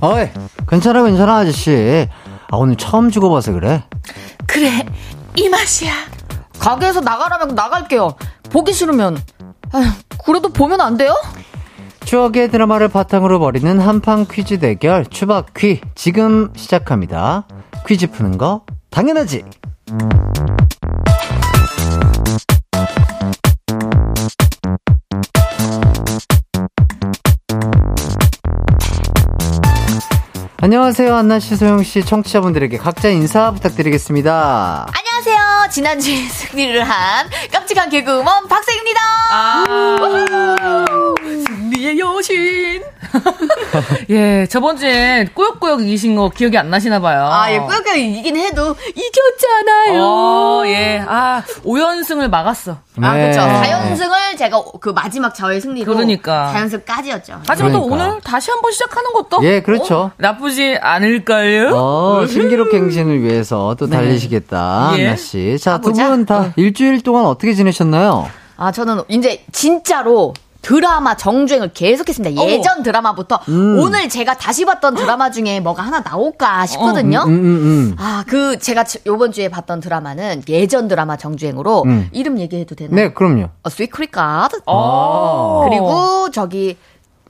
어이, 괜찮아, 괜찮아, 아저씨. 아, 오늘 처음 죽어봐서 그래. 그래, 이 맛이야. 가게에서 나가라면 나갈게요. 보기 싫으면. 아휴, 그래도 보면 안 돼요? 추억의 드라마를 바탕으로 벌이는 한판 퀴즈 대결, 추박퀴. 지금 시작합니다. 퀴즈 푸는 거, 당연하지! 안녕하세요, 안나씨, 소영 씨, 청취자분들에게 각자 인사 부탁드리겠습니다. 안녕하세요. 지난주에 승리를 한 깜찍한 개그우먼 박세입니다. 승리의 여신. 예, 저번 주에 꾸역꾸역 이기신 거 기억이 안 나시나 봐요. 아, 예, 꾸역꾸역 이긴 해도 이겼잖아요. 어, 예. 아, 5연승을 막았어. 아, 네. 그렇죠. 4연승을 제가 그 마지막 저의 승리로 그러니까. 4연승까지였죠. 하지만 또 그러니까. 오늘 다시 한번 시작하는 것도 예, 그렇죠. 어, 나쁘지 않을걸요? 어, 신기록 갱신을 위해서 또 달리시겠다, 예. 안나씨. 자, 두 가보자. 분다 일주일 동안 어떻게 지내셨나요? 아, 저는 이제 진짜로 드라마 정주행을 계속했습니다. 예전 드라마부터 음. 오늘 제가 다시 봤던 드라마 중에 뭐가 하나 나올까 싶거든요. 음, 음, 음. 아, 그 제가 지- 요번 주에 봤던 드라마는 예전 드라마 정주행으로 음. 이름 얘기해도 되나요? 네, 그럼요. 어, 스위크리카드. 어. 그리고 저기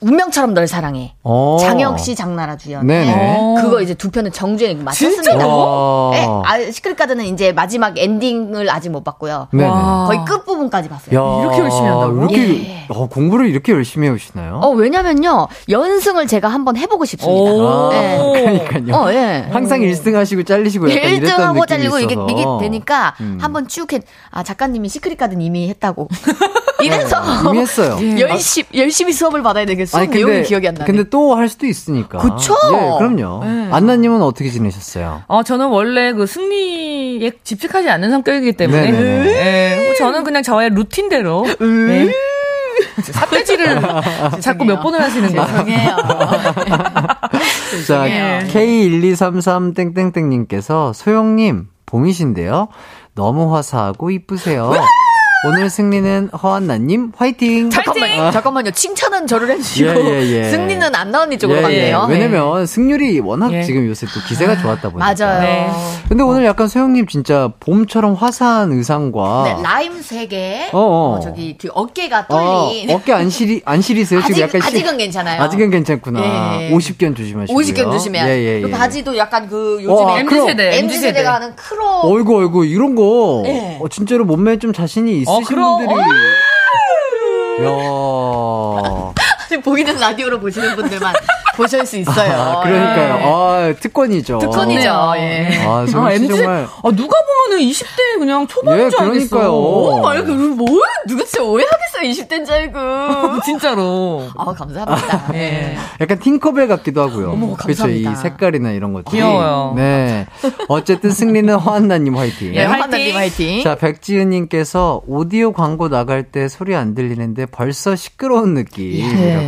운명처럼 널 사랑해. 어. 장혁 씨, 장나라 주연. 네네. 그거 이제 두 편을 정주행 마쳤습니다. 진짜로? 네, 아, 시크릿가든은 이제 마지막 엔딩을 아직 못 봤고요. 네네. 거의 끝 부분까지 봤어요. 야, 이렇게 열심히 한다고? 이렇게 어, 공부를 이렇게 열심히 해오시나요? 어, 왜냐면요, 연승을 제가 한번 해보고 싶습니다. 오. 네. 그러니까요. 어, 예. 항상 1승 하시고 잘리시고 약간 이랬던 1등하고 느낌이 잘리고 이게. 이게 되니까 음. 한번 쭉 해, 아, 작가님이 시크릿가든은 이미 했다고. 이래서. 이미 했어요. 열심히, 열심히 수업을 받아야 되겠어. 수업 내용이 기억이 안 나네. 근데 또 할 수도 있으니까. 그쵸? 예, 그럼요. 네. 안나님은 어떻게 지내셨어요? 어, 저는 원래 그 승리에 집착하지 않는 성격이기 때문에. 뭐 저는 그냥 저의 루틴대로. 네. 삿대질을 자꾸 몇 번을 하시는 거예요. 죄송해요. 자, 예. K1233땡땡땡님께서 소영님, 봄이신데요. 너무 화사하고 이쁘세요. 오늘 승리는 허한나님 화이팅! 잠깐만, 잠깐만요. 칭찬은 저를 해주시고, 예, 예, 예. 승리는 안나 언니 쪽으로 갔네요. 왜냐면 승률이 워낙 예. 지금 요새 또 기세가 좋았다 보니까. 맞아요. 네. 근데 오늘 약간 소영님 진짜 봄처럼 화사한 의상과 네, 라임 세 개. 어, 어. 어, 저기 그 어깨가 어, 뚫린. 어 깨 안 시리 안 시리세요? 지금 아직, 약간 시- 아직은 괜찮아요. 아직은 괜찮구나. 예. 50견 조심하시고요. 50견 조심해야 예, 돼. 예, 예. 바지도 약간 그 와, 요즘 에 MZ 세대, MZ 세대가 하는 crop. 어이구 어이구 이런 거 예. 어, 진짜로 몸매에 좀 자신이 있 으신 그럼. 분들이 야. 보이는 라디오로 보시는 분들만 보실 수 있어요. 아, 그러니까요. 아, 특권이죠. 특권이죠. 예. 아, 씨 MZ? 정말 아, 누가 보면은 20대 그냥 초반인 예, 줄 알겠어. 그러니까요. 오, 말 뭐, 누가 진짜 오해하겠어요, 20대인 줄 알고. 진짜로. 아, 감사합니다. 예. 약간 팅커벨 같기도 하고요. 어머, 그렇죠. 이 감사합니다. 색깔이나 이런 것들. 귀여워요. 네. 어쨌든 승리는 허한나님 화이팅. 예, 화이팅. 환나님 화이팅. 자, 백지은님께서 오디오 광고 나갈 때 소리 안 들리는데 벌써 시끄러운 느낌이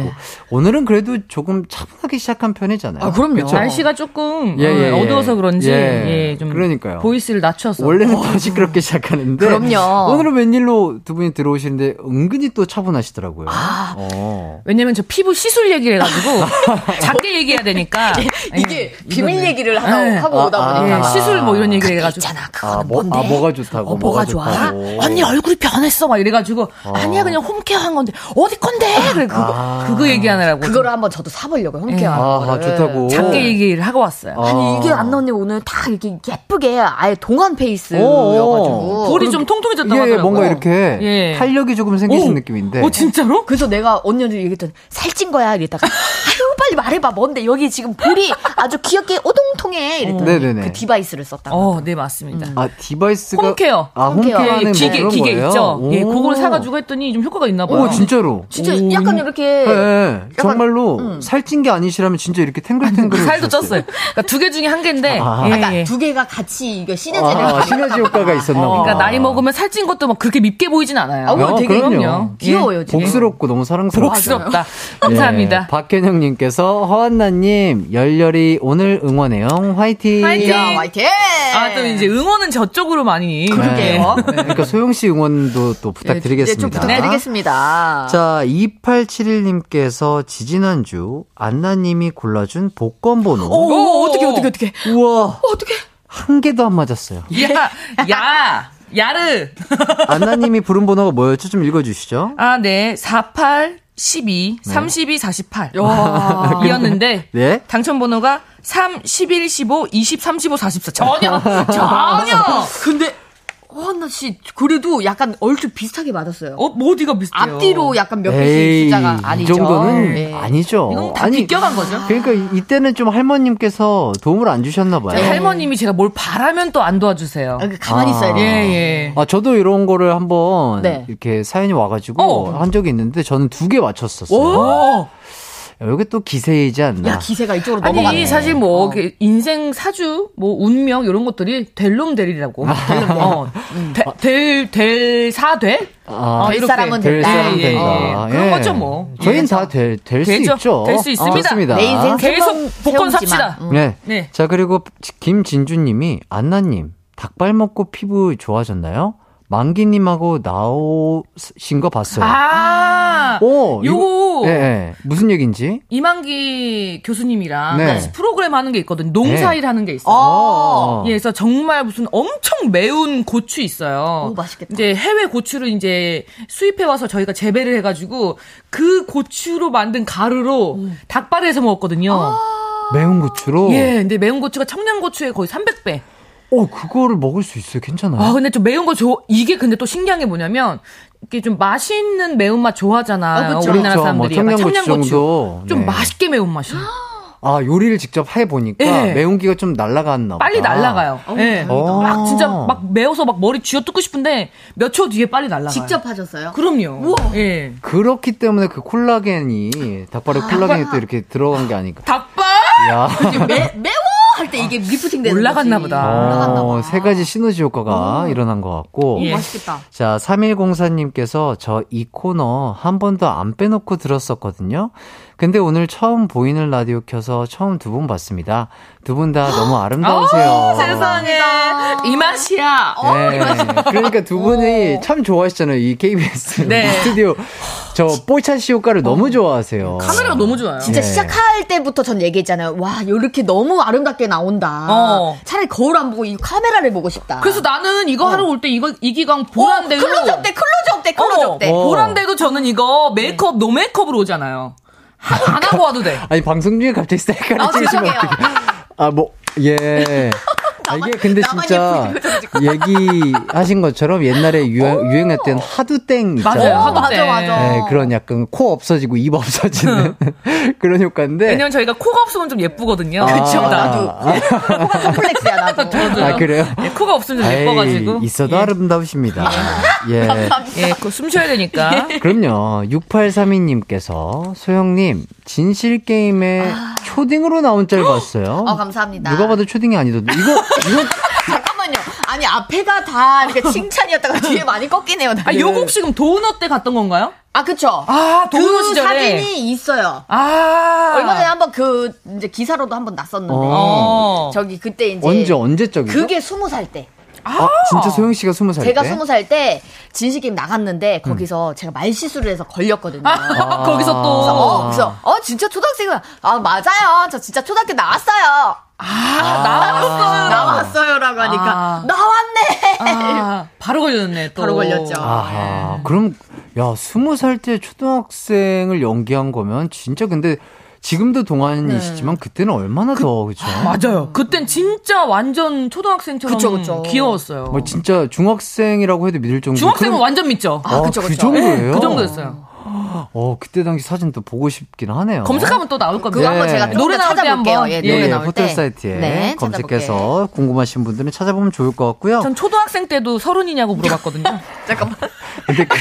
라고. 오늘은 그래도 조금 차분하게 시작한 편이잖아요. 아, 그럼요. 그쵸? 날씨가 조금 예, 예, 어, 예. 어두워서 그런지 예. 예, 좀 그러니까요. 보이스를 낮춰서 원래는 더 시끄럽게 시작하는데. 그럼요. 오늘은 웬일로 두 분이 들어오시는데 은근히 또 차분하시더라고요. 아. 어. 왜냐면 저 피부 시술 얘기를 해가지고 작게 얘기해야 되니까 이게 예, 비밀 이거는. 얘기를 하다, 네. 하고 오다 아, 보니까. 예, 시술 뭐 이런 얘기를 해가지고 있잖아, 아, 그거는 뭐, 뭔데? 아, 뭐가 좋다고. 어, 뭐가 좋아? 좋다고. 언니 얼굴이 변했어 막 이래가지고 아니야 그냥 홈케어 한 건데 어디 건데 그래 그거 아. 그거 얘기하느라고 그거를 한번 저도 사보려고, 홈케어. 아, 좋다고. 작게 얘기를 하고 왔어요. 아. 아니, 이게 안나 언니 오늘 다 이렇게 예쁘게 아예 동안 오, 페이스여가지고. 볼이 좀 통통해졌다고 예, 하더라고요. 뭔가 이렇게 예. 탄력이 조금 생기신 오. 느낌인데. 어 진짜로? 그래서 내가 언니한테 얘기했더니 살찐 거야 이랬다가 빨리 말해봐 뭔데 여기 지금 볼이 아주 귀엽게 오동통해 이랬더니 네네네. 그 device를 썼다고 어, 네 맞습니다. 아, device가. home care. 아, home care. 예, 기계 뭐 기계 거예요? 있죠. 예, 오. 그걸 사가지고 했더니 좀 효과가 있나 봐요. 오, 진짜로. 진짜 오. 약간 이렇게 예, 예. 정말로 음. 살찐 게 아니시라면 진짜 이렇게 탱글탱글. 살도 쪘어요. 그러니까 두 개 중에 한 개인데. 아. 예, 그러니까 예. 두 개가 같이 이거 시너지를 아, 시너지 효과가 있었나 보다. 그러니까 나이 먹으면 살찐 것도 막 그렇게 밉게 보이진 않아요. 아, 어, 되게 그럼요. 귀여워요 지금 복스럽고 너무 사랑스럽고. 복스럽다. 감사합니다. 예, 박현영님께 서 허한나님 열렬히 오늘 응원해요. 화이팅. 화이팅. 야 화이팅 아, 또 이제 응원은 저쪽으로 많이. 그러게요. 네. 그러니까 소영 씨 응원도 또 부탁드리겠습니다. 네, 좀 부탁드리겠습니다 자, 2871님께서 지지난주 안나님이 골라준 복권 번호. 오, 어떻게 어떻게 어떻게 우와. 어떻게 한 개도 안 맞았어요. 야, 야, 야르. 안나님이 부른 번호가 뭐였죠? 좀 읽어주시죠. 아, 네. 48, 12, 32, 48. 와. 이었는데. 네. 당첨 번호가 3, 11, 15, 20, 35, 44. 전혀, 전혀. 근데 허한나 씨 그래도 약간 얼추 비슷하게 맞았어요 어, 뭐 어디가 비슷해요? 앞뒤로 약간 몇 개씩 숫자가 이 아니죠 정도는 네. 아니죠. 이건 다 아니, 비껴간 거죠. 그러니까 이- 이때는 좀 할머님께서 도움을 안 주셨나 봐요. 할머님이 제가 뭘 바라면 또 안 도와주세요. 아, 그 가만히 있어야 예, 돼요 예. 아, 저도 이런 거를 한번 네. 이렇게 사연이 와가지고 어. 한 적이 있는데 저는 두 개 맞췄었어요. 오! 여기 또 기세이지 않나. 야 기세가 이쪽으로 아니, 넘어가네 사실 뭐, 어. 그 인생 사주, 뭐, 운명, 이런 것들이 될놈 되리라고. 될놈 어, 되- 될, 될, 사, 돼? 아, 될 이렇게. 사람은 될 된다. 사람 예, 예, 된다. 예. 그런 거죠, 뭐. 저희는 다될수 되죠. 있죠. 될 수 있습니다. 좋습니다. 내 인생 계속 복권. 삽시다. 응. 네. 네. 자, 그리고 김진주님이 안나님 닭발 먹고 피부 좋아졌나요? 만기님하고 나오신 거 봤어요. 아! 오, 요거 이거- 예, 예. 무슨 얘기인지? 이만기 교수님이랑 네. 같이 프로그램 하는 게 있거든요. 농사일 하는 게 있어요. 어. 예, 그래서 정말 무슨 엄청 매운 고추 있어요. 오, 맛있겠다. 이제 해외 고추를 이제 수입해 와서 저희가 재배를 해가지고 그 고추로 만든 가루로 닭발을 해서 먹었거든요. 매운 고추로? 예, 근데 매운 고추가 청양 고추의 거의 300배. 어, 그거를 먹을 수 있어요. 괜찮아요? 아, 근데 좀 매운 거 좋아. 이게 근데 또 신기한 게 뭐냐면, 이게 좀 맛있는 매운맛 좋아하잖아요. 어, 그쵸. 우리나라 그렇죠. 뭐 사람들이. 약간 청양고추 정도. 좀 네. 맛있게 매운맛이에요. 아, 요리를 직접 해 보니까 예. 매운기가 좀 날아갔나 보다. 빨리 날아가요. 예. 어. 막 진짜 막 매워서 막 머리 쥐어 뜯고 싶은데 몇 초 뒤에 빨리 날아가요. 직접 하셨어요? 그럼요. 예. 그렇기 때문에 그 콜라겐이, 닭발에 콜라겐이 또 이렇게 들어간 게 아닐까. 닭발! 야. 매, 매워! 할 때 이게 리프팅 되는 올라갔나 거지. 보다. 올라갔나 어, 봐. 세 가지 시너지 효과가 일어난 것 같고. 예. 맛있겠다. 자, 3104님께서 저 이 코너 한 번도 안 빼놓고 들었었거든요. 근데 오늘 처음 보이는 라디오 켜서 처음 두 분 봤습니다. 두 분 다 너무 아름다우세요. 어, 세상에. 이 맛이야. 네. 그러니까 두 분이 참 좋아하시잖아요. 이 KBS 네. 스튜디오. 저 뽀샤시 효과를 너무 좋아하세요. 카메라가 너무 좋아요. 진짜 네. 시작할 때부터 전 얘기했잖아요. 와, 이렇게 너무 아름답게 나온다. 어. 차라리 거울 안 보고 이 카메라를 보고 싶다. 그래서 나는 이거 하러 올 때 이거 이기광 어, 보라인데도 클로즈업 때, 클로즈업 때, 클로즈업 때. 어. 보라인데도 저는 이거 메이크업 no 메이크업으로 오잖아요. 하- 안 하고 와도 돼. 아니, 방송 중에 갑자기 셀카를 아, 찍으시면. 어떡해. 아, 뭐, 예. 아, 이게 근데 진짜 얘기하신 것처럼 옛날에 유행, 유행했던 하두땡 있잖아요. 맞아요. 하도 맞아, 때. 맞아. 네, 그런 약간 코 없어지고 입 없어지는 그런 효과인데. 왜냐면 저희가 코가 없으면 좀 예쁘거든요. 아, 그쵸, 나도. 아, 컴플렉스야, 나도. 아, 그래요? 예, 코가 없으면 좀 아이, 예뻐가지고. 있어도 예. 아름다우십니다. 예. 예, 그숨 쉬어야 되니까. 그럼요. 6832님께서 소영님 진실 게임에 초딩으로 나온 짤 봤어요. 어, 감사합니다. 누가 봐도 초딩이 아니던데. 이거 잠깐만요. 아니, 앞에가 다 이렇게 칭찬이었다가 뒤에 많이 꺾이네요. 아. 요거 혹시 그럼 도넛 때 갔던 건가요? 아, 그쵸. 아, 도넛 그 시절에. 사진이 있어요. 아. 얼마 전에 한번 그, 이제 기사로도 한번 났었는데. 어. 저기 그때 이제. 언제 언제적이죠? 그게 스무 살 때. 아, 진짜 소영 씨가 스무 살 제가 때. 스무 살 때 진실게임 나갔는데 거기서 제가 말실수를 해서 걸렸거든요. 아, 거기서 또. 그래서 어, 그래서 어 진짜 초등학생이야. 아 맞아요. 저 진짜 초등학교 나왔어요. 아, 나왔어요. 나왔어요라고 하니까 아. 나왔네. 아, 바로 걸렸네, 또. 바로 걸렸죠. 아하. 그럼 야 스무 살 때 초등학생을 연기한 거면 진짜 근데 지금도 동안이시지만 네. 그때는 얼마나 더 그죠? 맞아요. 그땐 진짜 완전 초등학생처럼 그쵸, 그쵸. 귀여웠어요. 뭐 진짜 중학생이라고 해도 믿을 정도. 중학생은 그럼- 완전 믿죠. 아, 그쵸, 그 그쵸. 정도예요? 그 정도였어요. 어, 그때 당시 사진도 보고 싶긴 하네요. 검색하면 또 나올 겁니다. 그거 한번 제가 네. 노래 나올 때 찾아볼게요. 한번. 예, 예, 노래 예, 나올 포털 때. 사이트에 네, 검색해서 궁금하신 분들은 찾아보면 좋을 것 같고요. 전 초등학생 때도 서른이냐고 물어봤거든요. 잠깐만. 근데 그,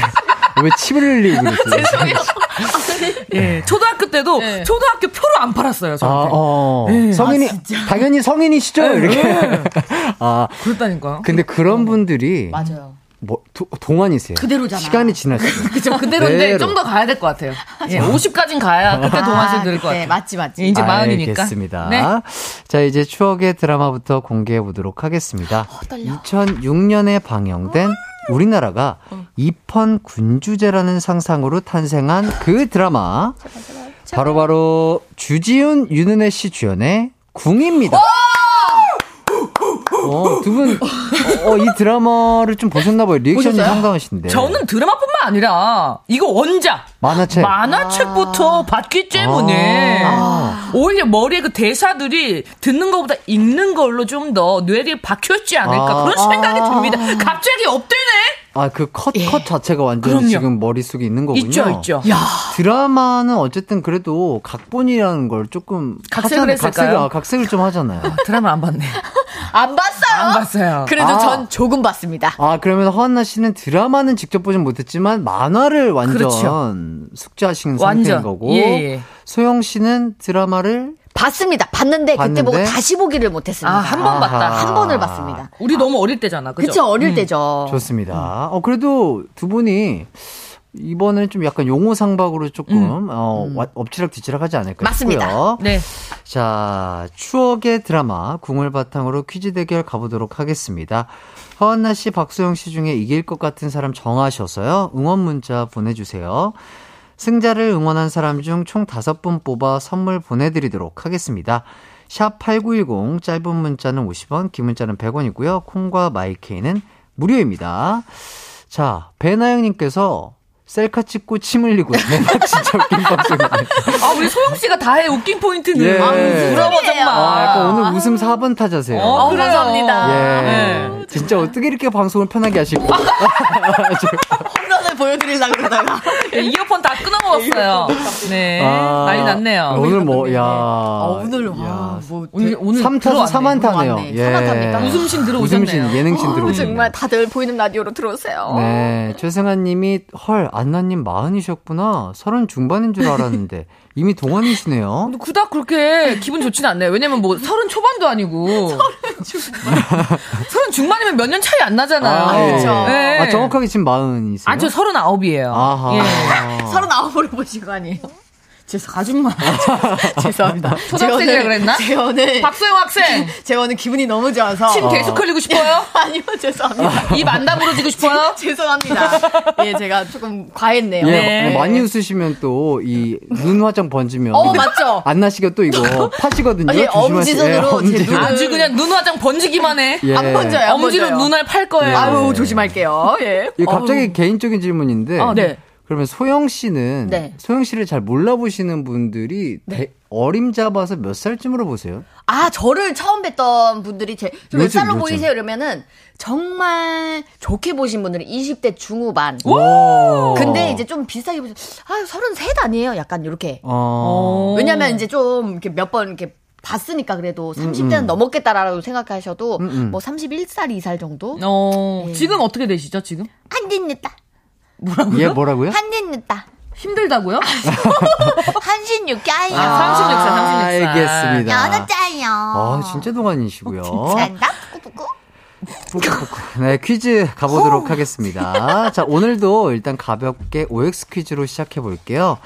왜 침을 흘리고 그랬어요? 예, 초등학교 때도 네. 초등학교 표를 안 팔았어요, 아, 저한테. 어. 네. 성인이, 당연히 성인이시죠? 네. 이렇게. 아, 그랬다니까요. 근데 그런 분들이 맞아요. 뭐 도, 동안이세요. 그대로잖아. 시간이 지났어요. 그죠. 그대로인데 그대로. 좀더 가야 될 것 같아요. 예, 50까진 가야 그때 동안생 들을 것 네, 같아요. 맞지, 맞지. 예, 이제 마흔이니까. 알겠습니다. 네. 자, 이제 추억의 드라마부터 공개해 보도록 하겠습니다. 어, 떨려. 2006년에 방영된 우리나라가 입헌 군주제라는 상상으로 탄생한 그 드라마. 바로바로 주지훈, 윤은혜 씨 주연의 궁입니다. 어, 두 분, 어, 이 드라마를 좀 보셨나봐요. 리액션이 보셨어요? 상당하신데. 저는 드라마뿐만 아니라 이거 원작 만화책. 만화책부터 봤기 때문에 아. 오히려 머리에 그 대사들이 듣는 것보다 읽는 걸로 좀 더 뇌리에 박혀있지 않을까 아. 그런 생각이 듭니다. 갑자기 업되네. 아, 그 컷, 컷 자체가 완전 예. 그럼요. 지금 머릿속에 있는 거군요. 있죠, 있죠. 드라마는 어쨌든 그래도 각본이라는 걸 조금 각색을 하잖아요. 했을까요? 각색을, 아, 각색을 좀 하잖아요. 드라마 안 봤네. 안 봤어요. 안 봤어요. 그래도 아. 전 조금 봤습니다. 아 그러면 허한나 씨는 드라마는 직접 보진 못했지만 만화를 완전 그렇죠. 숙지하신 완전. 상태인 거고 예, 예. 소영 씨는 드라마를 봤습니다. 봤는데, 봤는데? 그때 보고 다시 보기를 못했습니다. 아, 한 번 봤다. 한 번을 봤습니다. 우리 너무 어릴 때잖아. 그죠? 그쵸, 어릴 때죠. 좋습니다. 어 그래도 두 분이 이번에는 좀 약간 용어 상박으로 조금 어, 와- 엎치락뒤치락 하지 않을까 맞습니다. 싶고요. 네. 자, 추억의 드라마 궁을 바탕으로 퀴즈 대결 가보도록 하겠습니다. 허한나 씨, 박소영 씨 중에 이길 것 같은 사람 정하셔서요. 응원 문자 보내주세요. 승자를 응원한 사람 중 총 5분 뽑아 선물 보내드리도록 하겠습니다. 샵 8910 짧은 문자는 50원, 긴 문자는 100원이고요. 콩과 마이케이는 무료입니다. 자, 배나영님께서 셀카 찍고 침 흘리고 대박 진짜 웃긴 방송. 아, 우리 소영 씨가 다 해, 웃긴 포인트는. 예. 아, 소리예요. 정말. 아, 약간 오늘 웃음 4번 타자세요. 어, 어, 그래요. 감사합니다. 예. 네. 진짜 어떻게 이렇게 방송을 편하게 하실까? 홈런을 보여드리려고 그러다가. 예, 이어폰 다 끊어먹었어요. 네. 아, 난리 났네요. 오늘 뭐, 야. 어, 오늘, 야. 와, 뭐. 오늘, 오늘. 3타수 들어왔네. 3안타네요. 들어왔네. 삼안타입니까? 웃음신 들어오셨네요. 웃음신, 예능신 들어오셨네요. 정말 다들 보이는 라디오로 들어오세요. 네, 최승환 님이, 헐, 안나님 마흔이셨구나. 서른 중반인 줄 알았는데, 이미 동안이시네요. 근데 그닥 그렇게 기분 좋지는 않네요. 왜냐면 뭐 서른 초반도 아니고. 서른 중반. 서른 중반이면 몇 년 차이 안 나잖아요. 아, 예. 그렇죠. 네. 아, 정확하게 지금 마흔이세요? 아, 저 서른 아홉이에요. 아하. 예. 서른아홉으로 보신 거 아니에요? 죄송, 아줌마. 죄송합니다. 초등학생이라 그랬나? 재원은 박소영 학생! 재원은 기분이 너무 좋아서 침 계속 흘리고 싶어요? 아니요 죄송합니다. 입 안 다물어지고 싶어요? 죄송합니다. 예 제가 조금 과했네요. 예, 네. 어, 많이 웃으시면 또, 이, 눈 화장 번지면. 어 맞죠. 안나 씨가 또 이거 파시거든요. 예. 엄지손으로 제 엄지로. 눈을- 아주 그냥 눈 화장 번지기만 해. 예. 안 번져요. 안 엄지로 번져요. 눈알 팔 거예요. 아유 조심할게요. 예. 이 갑자기 어우. 개인적인 질문인데. 아, 네. 그러면 소영 씨는 네. 소영 씨를 잘 몰라보시는 분들이 대- 어림잡아서 몇 살쯤으로 보세요? 아 저를 처음 뵀던 분들이 제, 좀몇 요즘, 살로 요즘. 보이세요? 이러면은 정말 좋게 보신 분들은 20대 중후반. 오. 근데 이제 좀 비슷하게 보세요. 아, 33 아니에요? 약간 이렇게. 어. 왜냐면 이제 좀 이렇게 몇 번 이렇게 봤으니까 그래도 30대는 넘었겠다라고 생각하셔도 음, 음. 뭐 31살, 2살 정도? 어, 예. 지금 어떻게 되시죠, 지금? 늦다. 예, 뭐라고요? 한짓 늦다. 힘들다고요? 한신 육개요. 아, 36살, 36살. 알겠습니다. 여덟 짜요. 아, 진짜 동안이시고요. 잘한다. 뿌뿌뿌. 뿌꾸뿌꾸. 네, 퀴즈 가보도록 하겠습니다. 자, 오늘도 일단 가볍게 OX 퀴즈로 시작해 볼게요.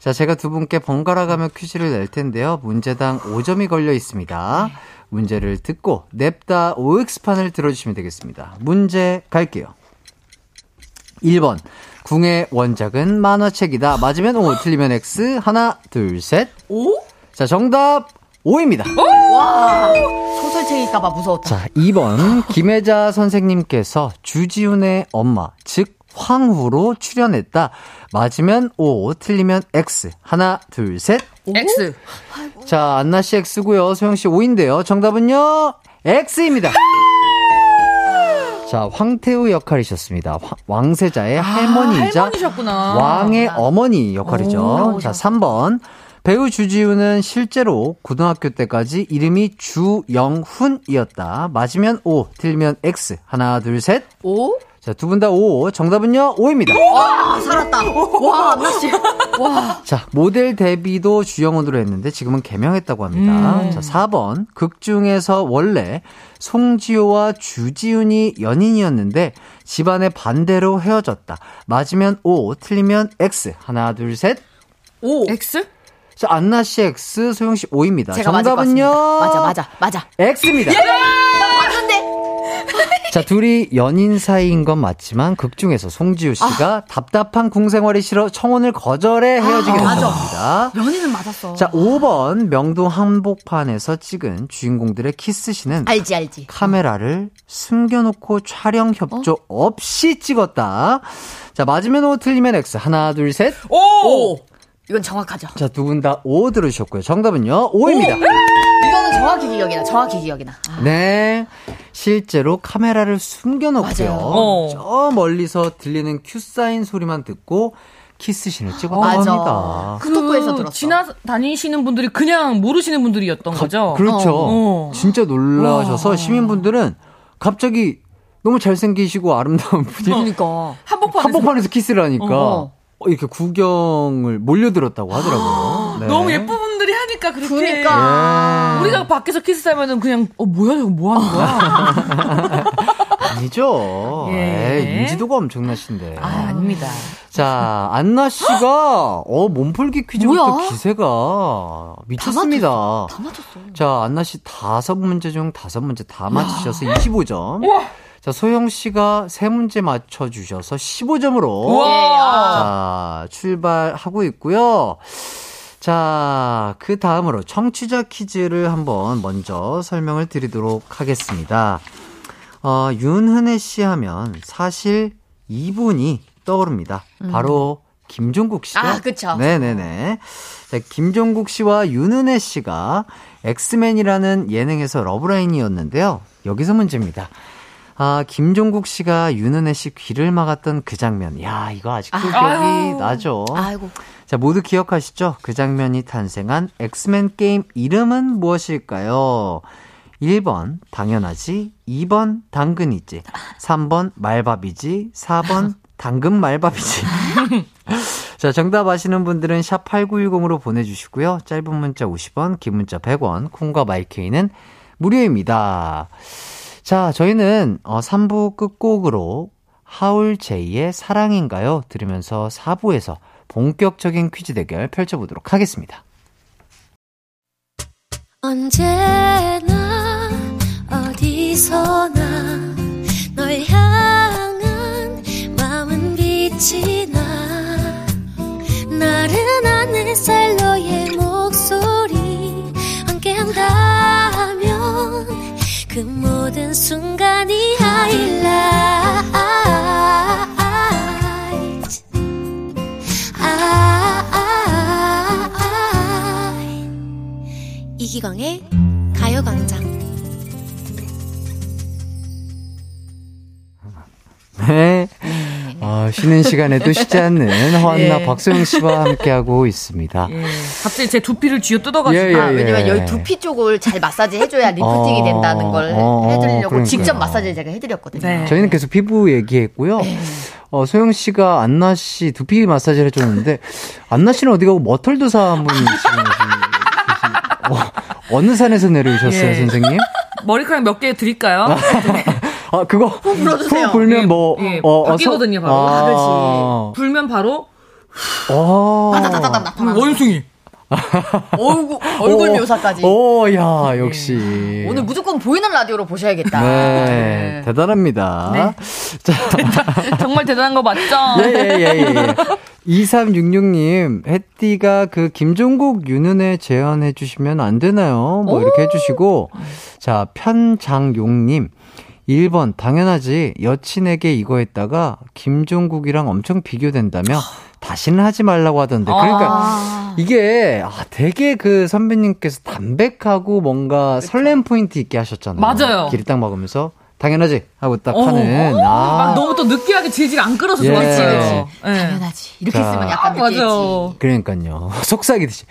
자, 제가 두 분께 번갈아 가며 퀴즈를 낼 텐데요. 문제당 5점이 걸려 있습니다. 문제를 듣고 냅다 OX판을 들어주시면 되겠습니다. 문제 갈게요. 1번. 궁의 원작은 만화책이다. 맞으면 O, 틀리면 X. 하나, 둘, 셋. 오? 자, 정답 O입니다. 와. 소설책일까봐 무서웠다. 자, 2번. 김혜자 선생님께서 주지훈의 엄마, 즉, 황후로 출연했다. 맞으면 O, 틀리면 X. 하나, 둘, 셋. X. 자, 안나씨 X고요 소영씨 O인데요. 정답은요, X입니다. 자, 황태우 역할이셨습니다. 화- 왕세자의 할머니이자 할머니셨구나. 왕의 어머니 역할이죠. 오. 자, 3번. 배우 주지훈은 실제로 고등학교 때까지 이름이 주영훈이었다. 맞으면 O, 틀리면 X. 하나, 둘, 셋. 오? 자, 두 분다 O. 정답은요, O입니다. 와, 살았다. 와, 안나씨. 와. 자, 모델 데뷔도 주영훈으로 했는데 지금은 개명했다고 합니다. 음. 자, 4번. 극 중에서 원래 송지효와 주지훈이 연인이었는데 집안의 반대로 헤어졌다. 맞으면 O, 틀리면 X. 하나, 둘, 셋. 오. X? 자, 안나 씨 X, 소영 씨 O입니다. 제가 정답은요. 맞아, 맞아, 맞아. X입니다. 맞는데? 자, 둘이 연인 사이인 건 맞지만 극 중에서 송지효 씨가 답답한 궁생활이 싫어 청혼을 거절해 헤어지게 아, 맞아. 됐습니다. 연인은 맞았어. 자, 5번 명동 한복판에서 찍은 주인공들의 키스신은 알지, 알지. 카메라를 숨겨놓고 촬영 협조 어? 없이 찍었다. 자, 맞으면 O, 틀리면 X. 하나, 둘, 셋. 오! 오. 이건 정확하죠. 자, 두 분 다 O 들으셨고요. 정답은요, O입니다. 이거는 정확히 기억이 나, 정확히 기억이 나. 아, 네. 실제로 카메라를 숨겨놓고요. 어. 저 멀리서 들리는 큐 사인 소리만 듣고 키스신을 찍었다고 맞아. 합니다. 스토커에서 들었어. 지나 다니시는 분들이 그냥 모르시는 분들이었던 거죠? 그렇죠. 어. 진짜 놀라셔서 시민분들은 갑자기 너무 잘생기시고 아름다운 분이 그러니까. 한복판에서. 한복판에서 키스를 하니까 어. 어, 이렇게 구경을 몰려들었다고 하더라고요. 네. 너무 분들이 하니까 그렇게. 그러니까. 예. 우리가 밖에서 키스하면은 그냥, 어, 뭐야, 저거 뭐 하는 거야? 아니죠. 예. 에이, 인지도가 엄청나신데. 아, 아닙니다. 자, 안나 씨가 어 몸풀기 퀴즈부터 뭐야? 기세가 미쳤습니다. 다 맞췄어. 자, 안나 씨 다섯 문제 중 다섯 문제 다 맞히셔서 25점. 자, 소영 씨가 세 문제 맞춰 주셔서 15점으로. 우와. 자, 출발하고 있고요. 자, 그 다음으로 청취자 퀴즈를 한번 먼저 설명을 드리도록 하겠습니다. 어, 윤은혜 씨 하면 사실 이분이 떠오릅니다. 바로 김종국 씨죠. 아, 그쵸. 네네네. 자, 김종국 씨와 윤은혜 씨가 엑스맨이라는 예능에서 러브라인이었는데요. 여기서 문제입니다. 아, 김종국 씨가 윤은혜 씨 귀를 막았던 그 장면. 야, 이거 아직도 기억이 아유. 나죠. 아이고. 자, 모두 기억하시죠? 그 장면이 탄생한 엑스맨 게임 이름은 무엇일까요? 1번, 당연하지. 2번, 당근이지. 3번, 말밥이지. 4번, 당근 말밥이지. 자, 정답 아시는 분들은 샵 8910으로 보내주시고요. 짧은 문자 50원, 긴 문자 100원, 콩과 마이케이는 무료입니다. 자, 저희는 어, 3부 끝곡으로 하울 제이의 사랑인가요? 들으면서 4부에서 본격적인 퀴즈 대결 펼쳐보도록 하겠습니다. 언제나 어디서나 널 향한 마음은 빛이 나 나른한 햇살 너의 목소리 함께한다면 그 모든 순간이 하이라 이기광의 가요광장 네. 어, 쉬는 시간에도 쉬지 않는 허한나 박소영 씨와 함께하고 있습니다. 예. 갑자기 제 두피를 쥐어 뜯어가지고. 예, 예, 아, 왜냐면 예. 여기 두피 쪽을 잘 마사지 해줘야 리프팅이 어, 된다는 걸 어, 해드리려고 그러니까요. 직접 마사지를 제가 해드렸거든요. 네. 저희는 계속 피부 얘기했고요. 어, 소영 씨가 안나 씨 두피 마사지를 해줬는데, 안나 씨는 어디 가고 머털도사 한 분이 지금 어, 어느 산에서 내려오셨어요, 예. 선생님? 머리카락 몇 개 드릴까요? 아, 그거. 불어주세요. 후 불면 뭐, 예, 어, 어, 바뀌거든요, 바로. 아, 아, 불면 바로 어. 나타나는 원숭이. 얼굴, 얼굴 묘사까지. 오, 야, 역시. 오늘 무조건 보이는 라디오로 보셔야겠다. 네, 대단합니다. 정말 대단한 거 맞죠? 예, 예, 예, 예. 2366님, 햇띠가 그 김종국 윤은혜 재현해 주시면 안 되나요? 뭐 이렇게 해 주시고, 자, 편장용님, 1번, 당연하지. 여친에게 이거 했다가 김종국이랑 엄청 비교된다며 다시는 하지 말라고 하던데. 그러니까 아. 이게, 아, 되게 그 선배님께서 담백하고 뭔가 설렘 포인트 있게 하셨잖아요. 맞아요. 길이 딱 먹으면서 당연하지. 하고 딱 어. 하는. 막 아. 너무 또 느끼하게 질질 안 끌어서 예. 좋았어요. 예. 당연하지. 이렇게 자. 쓰면 약간 느끼했지. 맞아요. 그러니까요. 속삭이듯이.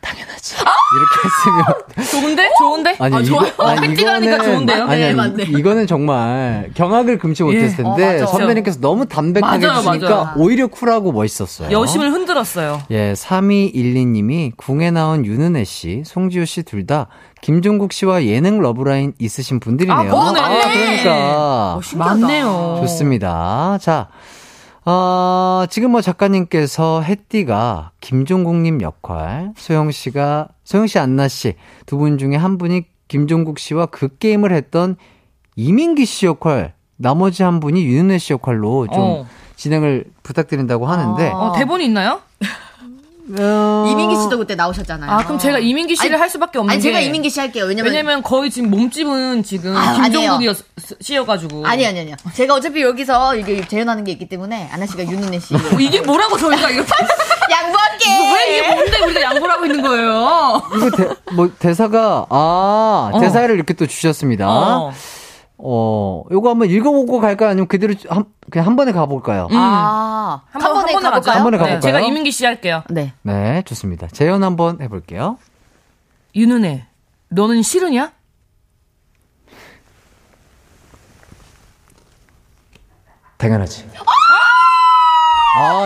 당연하지. 이렇게 했으면. 좋은데? 좋은데? 아니, 아, 좋아. 이거, 아니, 팬티가 하니까 좋은데요? 아니, 네, 아니, 맞네. 이거는 정말 경악을 금치 못했을 어, 텐데, 맞아. 선배님께서 너무 담백하게 맞아요, 해주시니까 맞아요. 오히려 쿨하고 멋있었어요. 여심을 흔들었어요. 예, 3212님이 궁에 나온 윤은혜 씨, 송지효 씨 둘 다 김종국 씨와 예능 러브라인 있으신 분들이네요. 아, 그러네. 그러니까. 어. 맞네요. 좋습니다. 자, 어, 지금 뭐 작가님께서 햇띠가 김종국님 역할, 소영 씨가, 소영 씨, 안나 씨, 두 분 중에 한 분이 김종국 씨와 그 게임을 했던 이민기 씨 역할, 나머지 한 분이 윤은혜 씨 역할로 좀 어. 진행을 부탁드린다고 하는데, 어, 대본이 있나요? 어, 이민기 씨도 그때 나오셨잖아요. 아, 그럼 제가 이민기 씨를 아니, 할 수밖에 없는 아니, 게. 제가 이민기 씨 할게요. 왜냐면. 왜냐면 거의 지금 몸집은 지금 아, 김종국이었, 씨여가지고. 아니, 아니, 아니요. 제가 어차피 여기서 이게 재현하는 게 있기 때문에, 아나 씨가 윤은혜 씨. 어, 이게 뭐라고 저희가 이렇게. 양보할게! 왜 이게 뭔데 우리가 양보를 하고 있는 거예요? 이거 대, 뭐 대사가, 아, 어. 대사를 이렇게 또 주셨습니다. 어. 어, 요거 한번 읽어보고 갈까요? 아니면 그대로 한, 그냥 한 번에 가볼까요? 아, 한, 번, 번에 한 번에 가볼까요? 한 번에 네, 가볼까요? 제가 이민기 씨 할게요. 네. 네, 좋습니다. 재연 한번 해볼게요. 윤은혜, 너는 싫으냐? 당연하지. 아,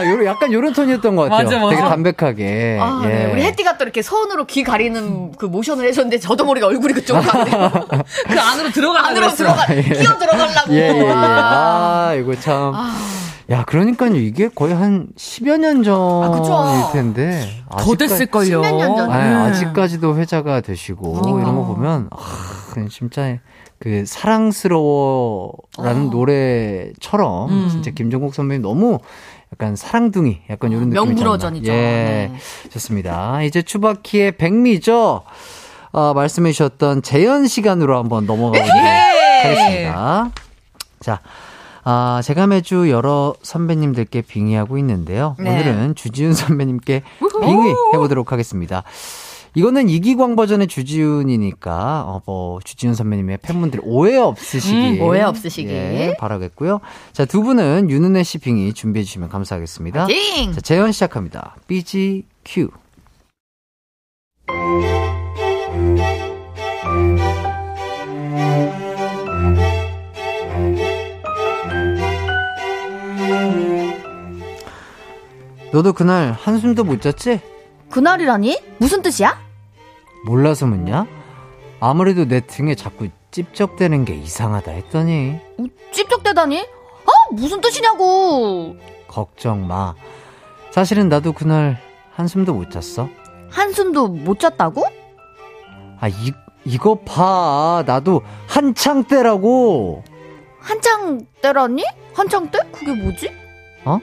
요런, 약간 요런 톤이었던 것 같아요. 맞아, 맞아. 되게 담백하게. 아, 예. 네. 우리 혜띠가 또 이렇게 손으로 귀 가리는 그 모션을 해줬는데 저도 모르게 얼굴이 그쪽으로 가네요. 그 안으로 들어가는 안으로 들어가, 끼어 들어가려고. 예, 예, 예. 아. 아, 이거 참. 야, 그러니까요. 이게 거의 한 10여 년 전일 그쵸. 텐데. 더 됐을걸요. 10몇 년 전. 아, 네. 아직까지도 회자가 되시고, 그러니까. 이런 거 보면, 아, 진짜 그 사랑스러워라는 노래처럼 음. 진짜 김종국 선배님 너무 약간 사랑둥이 약간 이런 느낌이 명불허전이죠. 예. 네. 좋습니다. 이제 추바키의 백미죠. 어, 말씀해 주셨던 재연 시간으로 한번 넘어가 보도록 하겠습니다. 자, 아, 제가 매주 여러 선배님들께 빙의하고 있는데요. 네. 오늘은 주지훈 선배님께 빙의 해보도록 하겠습니다. 이거는 이기광 버전의 주지훈이니까 어, 뭐 주지훈 선배님의 팬분들 오해 없으시길 음, 오해 없으시길. 예, 바라겠고요. 자, 두 분은 윤은혜 씨 빙의 준비해 주시면 감사하겠습니다. 띵! 자, 재현 시작합니다. BGQ. 너도 그날 한숨도 못 잤지? 그날이라니? 무슨 뜻이야? 몰라서 묻냐? 아무래도 내 등에 자꾸 찝쩍대는 게 이상하다 했더니 어, 찝쩍대다니? 아, 무슨 뜻이냐고! 걱정 마. 사실은 나도 그날 한숨도 못 잤어. 한숨도 못 잤다고? 아, 이, 이거 봐. 나도 한창 때라고. 한창 때라니? 한창 때? 그게 뭐지? 어?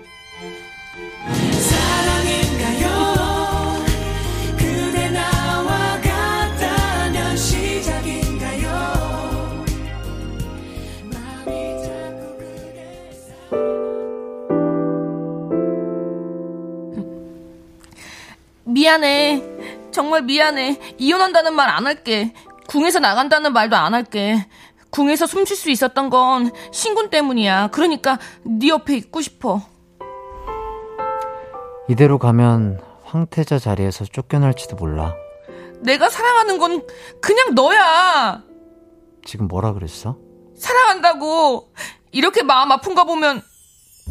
미안해. 정말 미안해. 이혼한다는 말 안 할게. 궁에서 나간다는 말도 안 할게. 궁에서 숨 쉴 수 있었던 건 신군 때문이야. 그러니까 네 옆에 있고 싶어. 이대로 가면 황태자 자리에서 쫓겨날지도 몰라. 내가 사랑하는 건 그냥 너야. 지금 뭐라 그랬어? 사랑한다고. 이렇게 마음 아픈 거 보면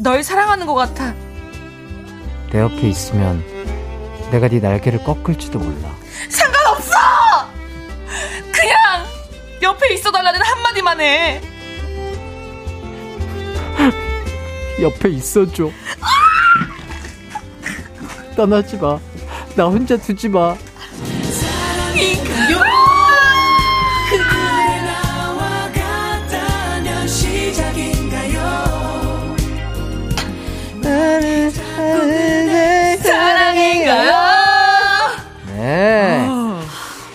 널 사랑하는 것 같아. 내 옆에 있으면 내가 네 날개를 꺾을지도 몰라. 상관없어! 그냥 옆에 있어달라는 한마디만 해. 옆에 있어줘. 떠나지 마. 나 혼자 두지 마. 그대 시작인가요? 네.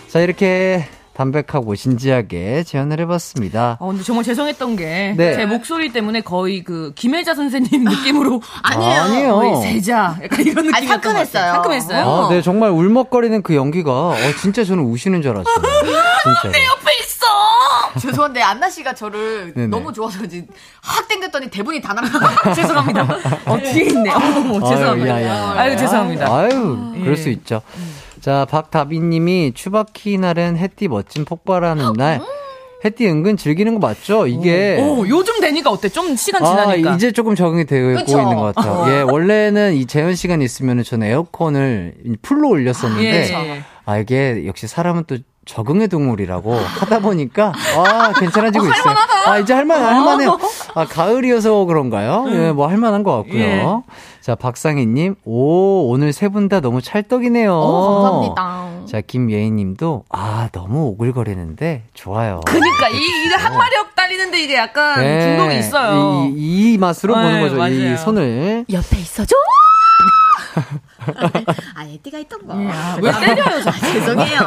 자, 이렇게 담백하고 진지하게 제안을 해봤습니다. 어, 근데 정말 죄송했던 게, 네. 제 목소리 때문에 거의 그, 김혜자 선생님 느낌으로. 아니에요. 아니에요. 거의 세자. 약간 이런 느낌. 아니, 상큼했어요. 상큼했어요. 아, 네, 정말 울먹거리는 그 연기가, 어, 진짜 저는 우시는 줄 알았어요. 진짜. 옆에 있어! 죄송한데, 안나 씨가 저를 네네. 너무 좋아서 그런지 확 땡겼더니 대본이 다 날아가. 죄송합니다. 어, 뒤에 있네. 어머, 죄송합니다. 아유, 야, 야. 아유, 죄송합니다. 아유, 그럴 예. 수 있죠. 자, 박다비님이 추바키 날은 햇띠 멋진 폭발하는 날. 햇띠 은근 즐기는 거 맞죠? 이게. 오, 요즘 되니까 어때? 좀 시간 아, 지나니까. 이제 조금 적응이 되고 그쵸? 있는 것 같아요. 예, 원래는 이 재현 시간 있으면 저는 에어컨을 풀로 올렸었는데, 예. 아, 이게 역시 사람은 또 적응의 동물이라고 하다 보니까, 아, 괜찮아지고 있어요. 아, 이제 할만, 할만해요. 아, 가을이어서 그런가요? 예, 뭐 할만한 것 같고요. 예. 자, 박상희님, 오, 오늘 세 분 다 너무 찰떡이네요. 어, 감사합니다. 자, 김예희님도, 아, 너무 오글거리는데, 좋아요. 그니까, 이, 이게 한 마력 달리는데 이게 약간 네, 중독이 있어요. 이, 이 맛으로 네, 보는 거죠. 이 맞아요. 손을. 옆에 있어줘! 아, 에띠가 있던 거. 왜 때려요, 저 아, 죄송해요.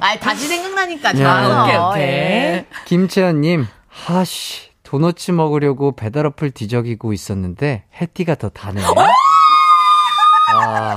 아, 다시 생각나니까 야. 좋아요. 오케이, 오케이. 예. 김채연님, 하씨, 도너츠 먹으려고 배달 어플 뒤적이고 있었는데, 해띠가 더 다네. 아,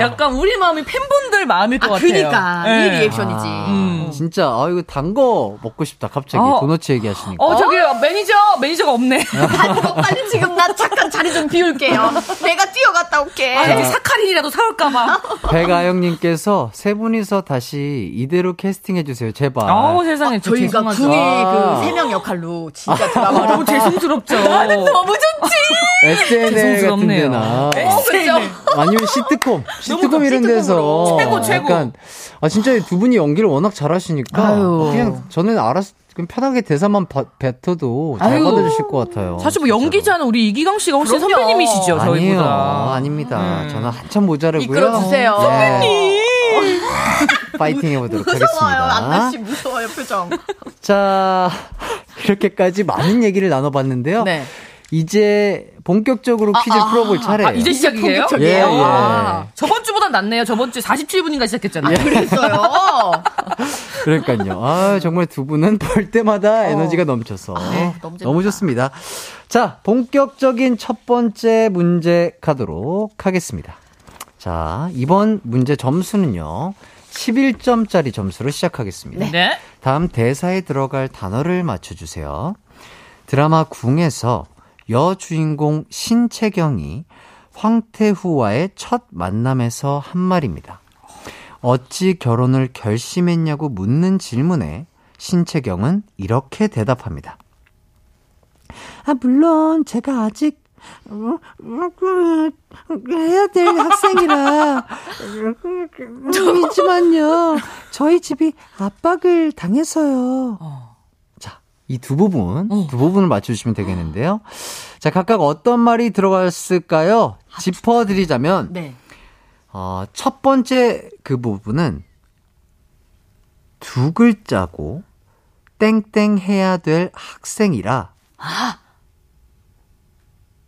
약간 우리 마음이 팬분들 마음일 것 아, 같아요. 그니까. 예. 이 리액션이지. 음. 진짜, 아, 이거 단 거 먹고 싶다, 갑자기. 어. 도너츠 얘기하시니까. 어, 저기, 매니저, 매니저가 없네. 아니, 너 빨리 지금 나 잠깐 자리 좀 비울게요. 내가 뛰어갔다 올게. 아, 이제 사카린이라도 사올까봐. 배가영님께서 세 분이서 다시 이대로 캐스팅해주세요, 제발. 아우, 세상에. 저 저희가 죄송하죠. 궁의 아. 그세 명 역할로 진짜 아, 드라마 너무 죄송스럽죠. 너무 좋지. SNL 같은 죄송스럽네요. 데나. 그죠? 아니면 시트콤, 시트콤 이런. 데서 최고, 최고. 약간 아 진짜 두 분이 연기를 워낙 잘하시니까 아유. 그냥 저는 알아서 그냥 편하게 대사만 바- 뱉어도 잘 아유. 받아주실 것 같아요. 사실 뭐 진짜로. 연기자는 우리 이기광 씨가 훨씬 그럼요. 선배님이시죠, 저희보다. 아닙니다. 음. 저는 한참 모자르고요. 이끌어 주세요. 네. 파이팅 해보도록 무서워요. 하겠습니다. 안나 씨 무서워요 표정. 자, 이렇게까지 많은 얘기를 나눠봤는데요. 네. 이제 본격적으로 퀴즈 아, 풀어볼 차례예요. 아, 이제 시작이에요? 예, 예. 아, 저번 주보단 낫네요. 저번 주 47분인가 시작했잖아요. 그랬어요. 그러니까요. 아, 정말 두 분은 볼 때마다 에너지가 넘쳐서 어. 네, 너무. 너무 좋습니다. 자, 본격적인 첫 번째 문제 가도록 하겠습니다. 자, 이번 문제 점수는요. 11점짜리 점수로 시작하겠습니다. 네. 다음 대사에 들어갈 단어를 맞춰주세요. 드라마 궁에서 여주인공 신채경이 황태후와의 첫 만남에서 한 말입니다. 어찌 결혼을 결심했냐고 묻는 질문에 신채경은 이렇게 대답합니다. 아, 물론 제가 아직 어, 어, 해야 될 학생이라 이지만요 저희 집이 압박을 당해서요. 자, 이두 부분, 두 부분을 맞춰주시면 되겠는데요. 자, 각각 어떤 말이 들어갔을까요? 짚어드리자면, 네. 어, 첫 번째 그 부분은 두 글자고, 땡땡 해야 될 학생이라,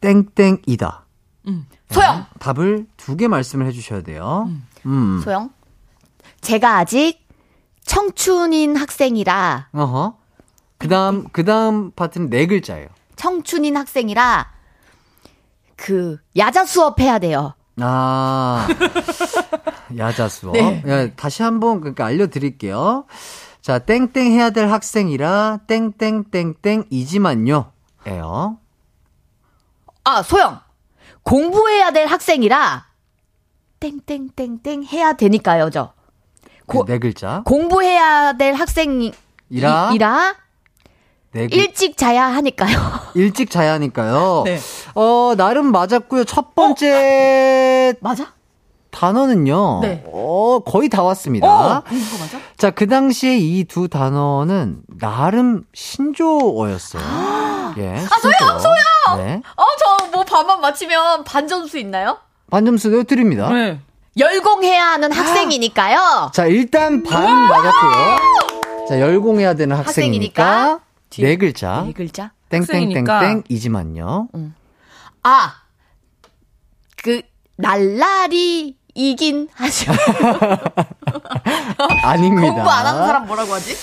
땡땡이다. 소영. 답을 두 개 말씀을 해주셔야 돼요. 음. 소영. 제가 아직 청춘인 학생이라 어허. 그 다음, 그 다음 파트는 네 글자예요. 청춘인 학생이라 그 야자 수업 해야 돼요. 아, 야자 수업. 네. 야, 다시 한번 그러니까 알려드릴게요. 자, 땡땡 해야 될 학생이라 땡땡땡땡이지만요. 예요. 아, 소영. 공부해야 될 학생이라 땡땡땡땡 해야 되니까요, 저. 고- 네 글자. 공부해야 될 학생이라 이라. 이라 네 글, 일찍 자야 하니까요. 일찍 자야 하니까요. 네. 어, 나름 맞았고요. 첫 번째 맞아? 단어는요. 네. 어, 거의 다 왔습니다. 어, 이거 맞아? 자, 그 당시에 이 두 단어는 나름 신조어였어요. 예. 아, 소영, 소영! 네. 어, 저 뭐 반만 맞히면 반점수 있나요? 반점수 드립니다. 네. 열공해야 하는 학생이니까요. 자, 일단 반 맞았고요. 자, 열공해야 되는 학생이니까 학생이니까 네 글자. 네 글자. 땡땡땡땡이지만요. 아, 그 날라리 이긴 하죠. 아닙니다. 공부 안 하는 사람 뭐라고 하지?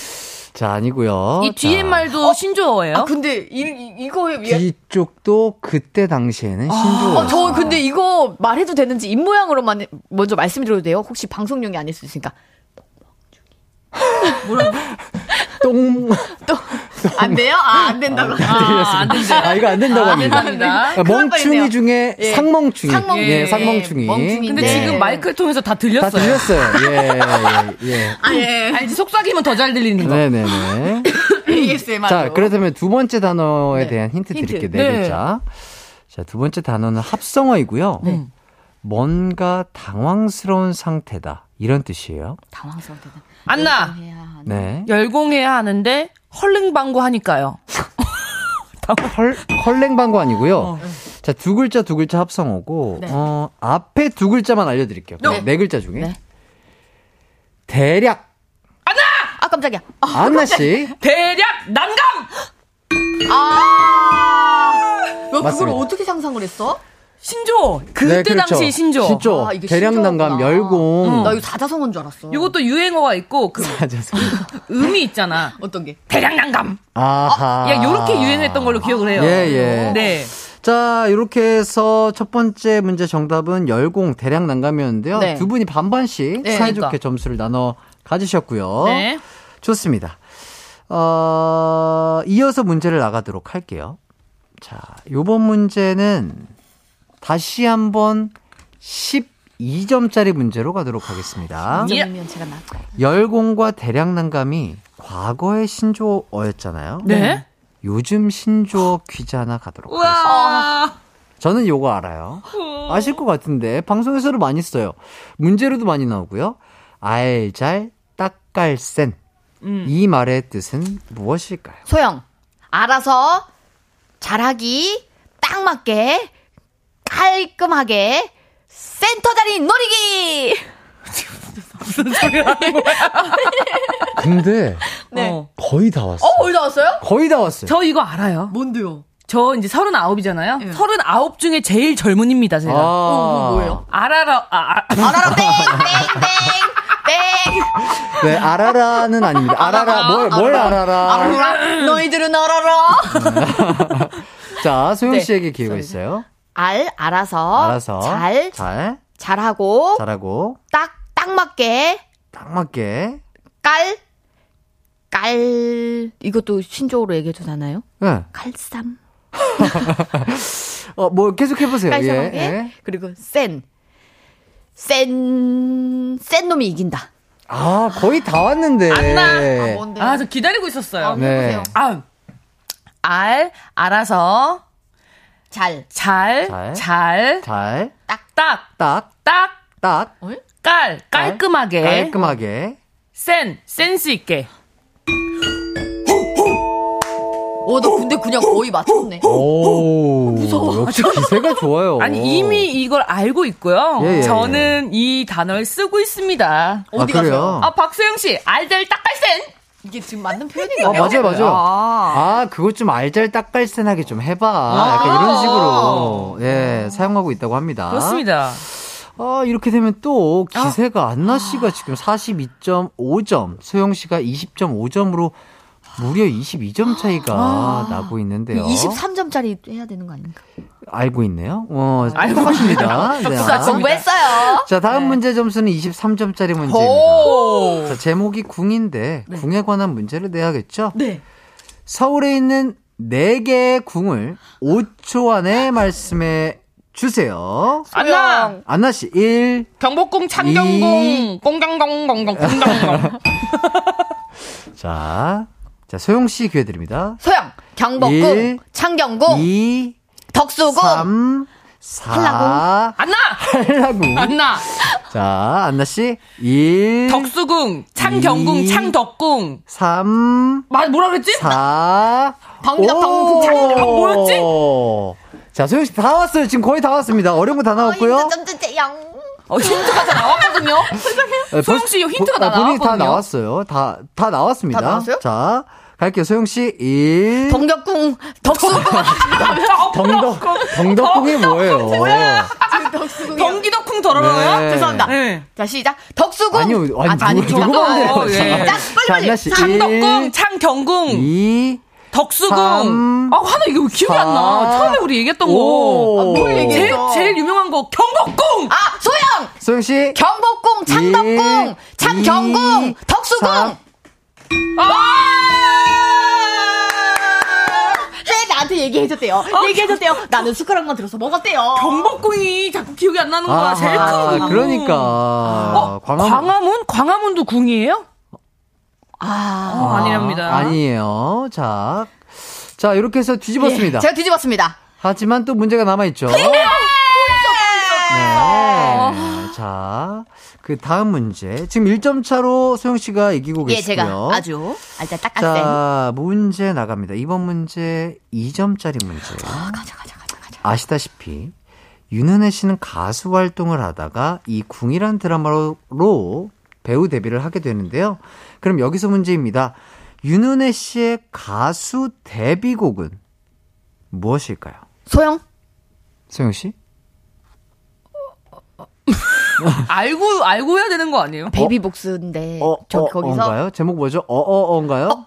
자, 아니고요. 이 뒤에 자, 말도 신조어예요? 아, 근데 이, 이 이거에 왜? 뒤쪽도 그때 당시에는 신조어. 어, 저 근데 이거 말해도 되는지 입 모양으로만 먼저 말씀드려도 돼요? 혹시 방송용이 아닐 수 있으니까. 똥 안 돼요? 아, 안 된다고. 아, 안 된대. 아, 이거 안 된다고 안 합니다. 아, 멍충이 중에 예. 상멍충이. 상멍충이. 예, 상멍충이. 멍충이. 근데 네. 지금 마이크를 통해서 다 들렸어요. 다 들렸어요. 예, 예, 예. 아, 예. 알지? 속삭이면 더 잘 들리는 거. 네네네. ASMR. 자, 그렇다면 두 번째 단어에 네. 대한 힌트, 힌트. 드릴게요. 네 네. 글자. 자, 두 번째 단어는 합성어이고요. 네. 뭔가 당황스러운 상태다. 이런 뜻이에요. 당황스러울 때는. 안나. 네. 열공해야 하는데 헐링방구 하니까요. 헐, 헐랭방구 아니고요. 어. 자, 두 글자, 두 글자 합성어고, 네. 어, 앞에 두 글자만 알려 드릴게요. 네, 네 글자 중에. 네. 대략, 아, 깜짝이야. 아, 안나 씨. 대략 난감! 아. 너 그걸 맞습니다. 어떻게 상상을 했어? 신조. 그때 네, 그렇죠. 당시 신조. 신조. 아, 이게 대량난감, 신조어구나. 열공. 나 이거 사자성어인 줄 알았어. 이것도 유행어가 있고 그. 음이 있잖아. 어떤 게? 대략 난감. 아하. 야, 요렇게 유행했던 걸로 기억을 해요. 예, 예. 네. 자, 이렇게 해서 첫 번째 문제 정답은 열공 대량 난감이었는데요. 네. 두 분이 반반씩 네, 사이좋게 그러니까. 점수를 나눠 가지셨고요. 네. 좋습니다. 어, 이어서 문제를 나가도록 할게요. 자, 요번 문제는 다시 한번 12점짜리 문제로 가도록 하겠습니다. 예. 열공과 대량 난감이 과거의 신조어였잖아요. 네. 요즘 신조어 퀴즈 하나 가도록 하겠습니다. 우와. 저는 요거 알아요. 아실 것 같은데 방송에서도 많이 써요. 문제로도 많이 나오고요. 알잘 딱갈센 음. 이 말의 뜻은 무엇일까요? 소영, 알아서 잘하기, 딱 맞게, 깔끔하게, 센터 자리 노리기! 무슨 소리를 하는 거야? 근데 네. 어. 거의 다 왔어. 어, 거의 다 왔어요? 거의 다 왔어요. 저 이거 알아요. 뭔데요? 저 이제 서른아홉이잖아요. 예. 서른아홉 중에 제일 젊은입니다, 제가. 아, 뭐예요? 알아라, 아, 아, 알아라, 땡! 땡! 땡! 네, 알아라는 아닙니다. 알아라, 뭘, 뭘 알아라. 알아라! 너희들은 알아라! 자, 소영 네. 씨에게 기회가 있어요. 알, 알아서. 알아서. 잘, 잘, 잘하고. 잘하고, 딱, 딱 맞게. 딱 맞게. 깔, 깔. 이것도 신조어로 얘기해도 되나요? 네. 깔쌈. 어, 뭐, 계속 해보세요. 깔쌈하게. 예, 예. 그리고 센. 센, 센 놈이 이긴다. 아, 거의 다 왔는데. 안나. 뭔데? 아, 저 기다리고 있었어요. 네. 아, 알, 알아서, 잘. 잘, 잘. 잘, 잘, 딱, 딱, 딱, 딱, 딱. 깔, 깔끔하게, 깔끔하게. 센, 센스 있게. 오, 너 근데 그냥 거의 맞췄네. 오. 무서워. 역시 기세가 좋아요. 아니, 이미 이걸 알고 있고요. 예, 예, 저는 이 단어를 쓰고 있습니다. 어디 아? 가세요? 아, 박소영 씨, 알들 딱깔센! 이게 지금 맞는 아, 표현인가요? 맞아요, 맞아요. 아. 아, 그것 좀 알잘딱깔센하게 좀 해봐. 약간 이런 식으로, 예, 사용하고 있다고 합니다. 그렇습니다. 아, 이렇게 되면 또 기세가 안나 씨가 지금 42.5점, 소영 씨가 20.5점으로 무려 22점 차이가 나고 있는데요. 23점짜리 해야 되는 거 아닌가? 알고 있네요. 어, 알고 똑같습니다. 네. 자, 공부했어요. 자, 다음 문제 점수는 23점짜리 문제입니다. 오! 자, 제목이 궁인데 궁에 관한 문제를 내야겠죠? 네. 서울에 있는 4개의 궁을 5초 안에 말씀해 주세요. 안나! 안나 씨, 1, 경복궁, 창경궁, 꽁경공공공, 꽁경공. 자, 자, 소영 씨 기회 드립니다. 소영, 경복궁, 일, 창경궁, 2, 덕수궁, 3, 4, 안나! 한라궁. 안나! 자, 안나 씨, 1, 덕수궁, 창경궁, 이. 창덕궁. 3, 말 뭐라 그랬지? 4, 방귀덕 방구 창 아, 뭐였지? 자, 소영 씨 다 왔어요. 지금 거의 다 왔습니다. 어려운 거 다 나왔고요. 짠짠짠 어, 힌트가 다 나왔거든요. 네, 소영 벌- 씨 힌트가 보- 다 나왔거든요. 나왔어요. 다, 다 나왔습니다. 다 나왔어요? 자, 할게요. 소영 씨 1. 덩덕궁 덕수궁. 덩덕 덩덕궁이 뭐예요? 뭐야? 어. 덩기덕궁 더러워요? 네. 죄송합니다. 네. 자 시작. 덕수궁. 아니요, 아니, 아, 아니 누구 안돼요 아, 시작. 예. 빨리 빨리. 장덕궁 창경궁. 2. 덕수궁. 3, 아, 하나 이거 기억이 4, 안 나. 처음에 우리 얘기했던 5, 거. 아, 얘기했어. 제일, 제일 유명한 거 경복궁. 아, 소영. 소영 씨. 경복궁, 창덕궁, 창경궁, 덕수궁. 3, 나한테 얘기해줬대요. 얘기해줬대요. 나는 숟가락만 들어서 먹었대요. 경복궁이 자꾸 기억이 안 나는 거야. 제일 큰 궁. 그러니까. 어, 광화문. 광화문? 광화문도 궁이에요? 아. 어, 아니랍니다. 아니에요. 자. 자, 이렇게 해서 뒤집었습니다. 예, 제가 뒤집었습니다. 하지만 또 문제가 남아 있죠. 예! 네. 자, 그 다음 문제. 지금 1점 차로 소영 씨가 이기고 예, 계시고요. 제가 아주 알잘딱깔센. 자, 문제 나갑니다. 이번 문제 2점짜리 문제. 아, 가자, 가자, 가자, 가자. 아시다시피 윤은혜 씨는 가수 활동을 하다가 이 궁이란 드라마로 배우 데뷔를 하게 되는데요. 그럼 여기서 문제입니다. 윤은혜 씨의 가수 데뷔곡은 무엇일까요? 소영? 소영 씨? 알고, 알고 해야 되는 거 아니에요? 베이비복스인데. 어, 저 어, 거기서. 어인가요? 제목 뭐죠? 어, 어, 어인가요?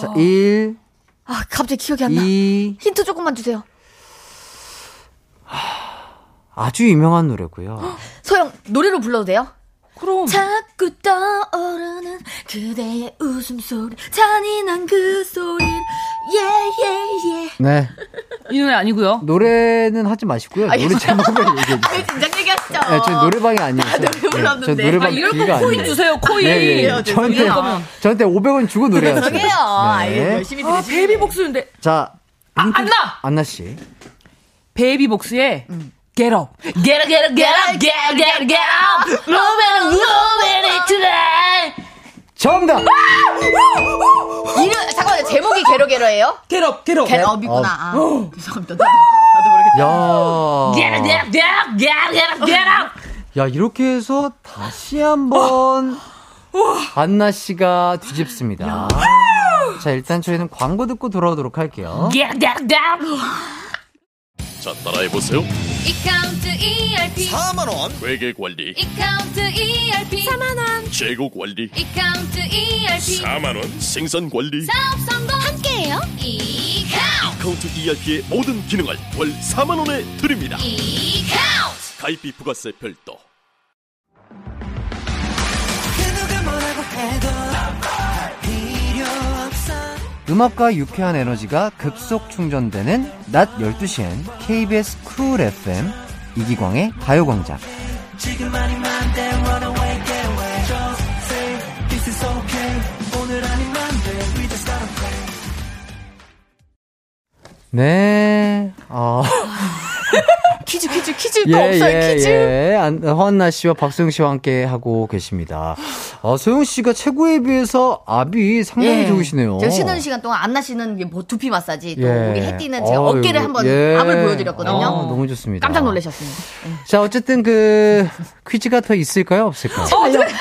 자, 1, 아, 갑자기 기억이 안 나. 2, 힌트 조금만 주세요. 아주 유명한 노래고요. 소영, 노래로 불러도 돼요? 그럼. 자꾸 떠오르는 그대의 웃음소리 잔인한 그 소리 예 예 예 네. 이 노래 아니고요. 노래는 하지 마시고요. 노래 제목을 얘기해 주세요. 진작 얘기하시죠. 네, 저희 노래방이 아니었어요. 노래 불렀는데. 저 노래방 아, 이럴 기가 거 코인 아니에요. 주세요, 코인. 네, 예, 예. 저한테, 죄송해요. 저한테 500원 주고 노래하세요. 죄송해요. 아, 네. 열심히 아, 들으시네. 베이비복스인데. 자, 아, 힌트- 안나! 안나 씨. 베이비복스의 Get Up. Get up, get up, get up, get up, get up, get up. Move it, move it tonight. 정답! 이름, 잠깐만요. 제목이 get up. 게럽이구나. 아, 죄송합니다. 나도, 나도 모르겠다. 야. Get up, get up, get up, get up, get up, get up. 야, 이렇게 해서 다시 한번 안나 씨가 뒤집습니다. 자, 일단 저희는 광고 듣고 돌아오도록 할게요. 자, 따라해보세요. 이카운트 ERP 4만원. 회계 관리, 이카운트 ERP 4만원. 재고 관리, 이카운트 ERP 4만원. 생산 관리. 사업 성공. 함께해요. 이카운트. 카운트 ERP의 모든 기능을 월 4만원에 드립니다. 이카운트. 가입비 부가세 별도. 음악과 유쾌한 에너지가 급속 충전되는 낮 12시엔 KBS 쿨 FM 이기광의 가요광장. 네, 어. 퀴즈, 퀴즈, 퀴즈가 없어요, 퀴즈. 예. 안, 허한나 씨와 박소영 씨와 함께 하고 계십니다. 어, 소영 씨가 최고에 비해서 압이 상당히 예. 좋으시네요. 제가 쉬는 시간 동안 안나 씨는 뭐 두피 마사지 또 예. 우리 해띠는 제가 어이구, 어깨를 한번 예. 압을 보여드렸거든요. 아, 너무 좋습니다. 깜짝 놀라셨습니다. 자, 어쨌든 그 퀴즈가 더 있을까요? 없을까요?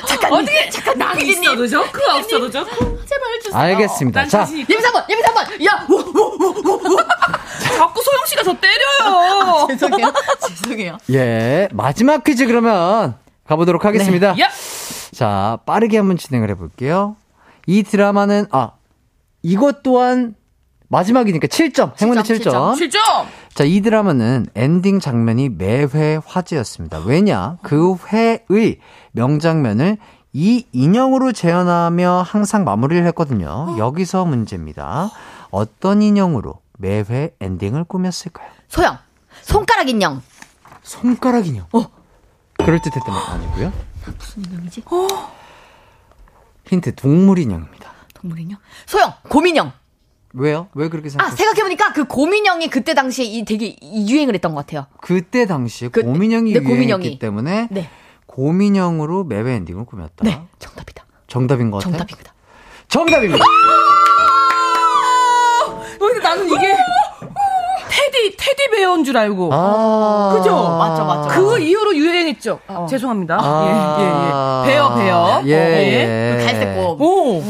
잠깐 어떻게 잠깐 나 피디님. 있어도 좋고 없어도 좋고 제발 주세요. 알겠습니다. 난 자, 자신 있다. 예비 3번, 예비 3번. 야. 자꾸 소영 씨가 저 때려요. 죄송해요. 죄송해요. 예, 마지막 퀴즈 그러면 가보도록 하겠습니다. 야, 자, 빠르게 한번 진행을 해볼게요. 이 드라마는, 아, 이것 또한 마지막이니까 7점, 행운의 7점. 7점. 7점. 자, 이 드라마는 엔딩 장면이 매회 화제였습니다. 왜냐? 그 회의 명장면을 이 인형으로 재현하며 항상 마무리를 했거든요. 여기서 문제입니다. 어떤 인형으로 매회 엔딩을 꾸몄을까요? 소영, 손가락 인형. 손가락 인형. 어. 그럴듯했던 건 아니고요. 무슨 인형이지? 힌트, 동물 인형입니다. 동물 인형? 소영, 곰인형. 왜요? 왜 그렇게 아, 생각하세요? 생각해보니까 그 곰인형이 그때 당시에 이 되게 이 유행을 했던 것 같아요. 그때 당시에 그- 곰인형이 네, 유행했기. 때문에 네. 곰인형으로 매회 엔딩을 꾸몄다. 네, 정답이다. 정답인 것 같아요? 정답입니다. 정답입니다. 어, 근데 나는 이게 테디 테디 베어인 줄 알고. 아. 그죠? 맞죠, 맞죠. 그 이후로 유행했죠. 아, 죄송합니다. 아. 예, 예, 예. 베어, 베어. 예, 예. 그 갈색 곰. 오.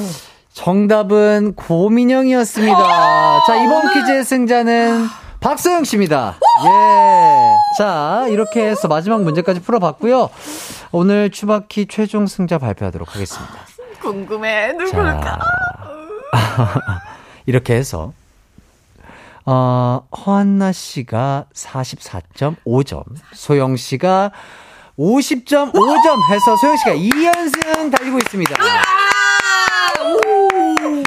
정답은 곰인형이었습니다. 자, 이번 퀴즈의 승자는 박소영 씨입니다. 예. 자, 이렇게 해서 마지막 문제까지 풀어봤고요. 오늘 추바키 최종 승자 발표하도록 하겠습니다. 궁금해. 누굴까? 자, 이렇게 해서 어, 허한나 씨가 44.5점, 소영 씨가 50.5점 해서 소영 씨가 2연승 달리고 있습니다.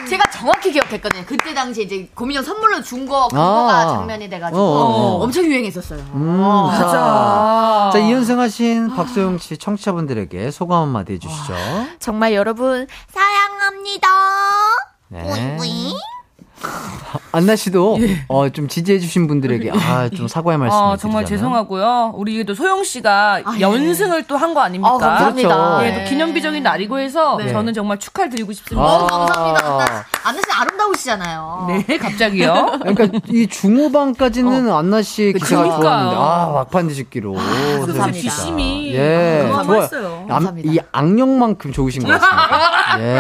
제가 정확히 기억했거든요. 그때 당시에 이제 고민형 선물로 준 거, 그거가 아. 장면이 돼가지고 어. 엄청 유행했었어요. 음, 자, 자, 2연승하신 박소영 씨 청취자분들에게 소감 한마디 해주시죠. 정말 여러분 사랑합니다. 네. 안나 씨도 어, 좀 지지해주신 분들에게 아, 좀 사과의 말씀 아, 을 정말 죄송하고요. 우리 또 소영 씨가 아, 예. 연승을 또한 거 아닙니까? 아, 감사합니다. 그렇죠. 예, 또 기념비적인 날이고 해서 네. 저는 정말 축하를 드리고 싶습니다. 어, 감사합니다. 안나, 안나 씨 아름다우시잖아요. 네, 갑자기요. 그러니까 이 중후반까지는 안나 씨 기사가 그러니까요. 좋았는데 아 막판 뒤집기로 감사합니다. 뒷심이 예 좋아요. 이 악력만큼 좋으신 것 같습니다. 예.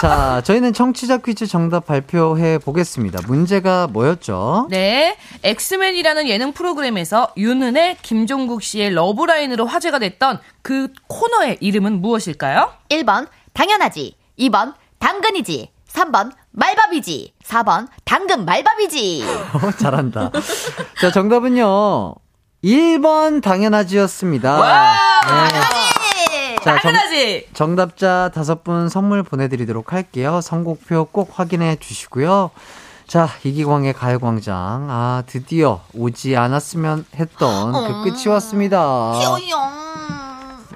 자 저희는 청취자 퀴즈 정답 발표해 보겠습니다. 문제가 뭐였죠? 네, 엑스맨이라는 예능 프로그램에서 윤은혜, 김종국 씨의 러브라인으로 화제가 됐던 그 코너의 이름은 무엇일까요? 1번, 당연하지. 2번, 당근이지. 3번, 말밥이지. 4번, 당근 말밥이지. 어, 잘한다. 자 정답은요 1번 당연하지였습니다. 네. 자, 정- 당연하지. 정 답자 다섯 분 선물 보내드리도록 할게요. 선곡표 꼭 확인해 주시고요. 자, 이기광의 가요광장. 아, 드디어 오지 않았으면 했던 그 끝이 왔습니다.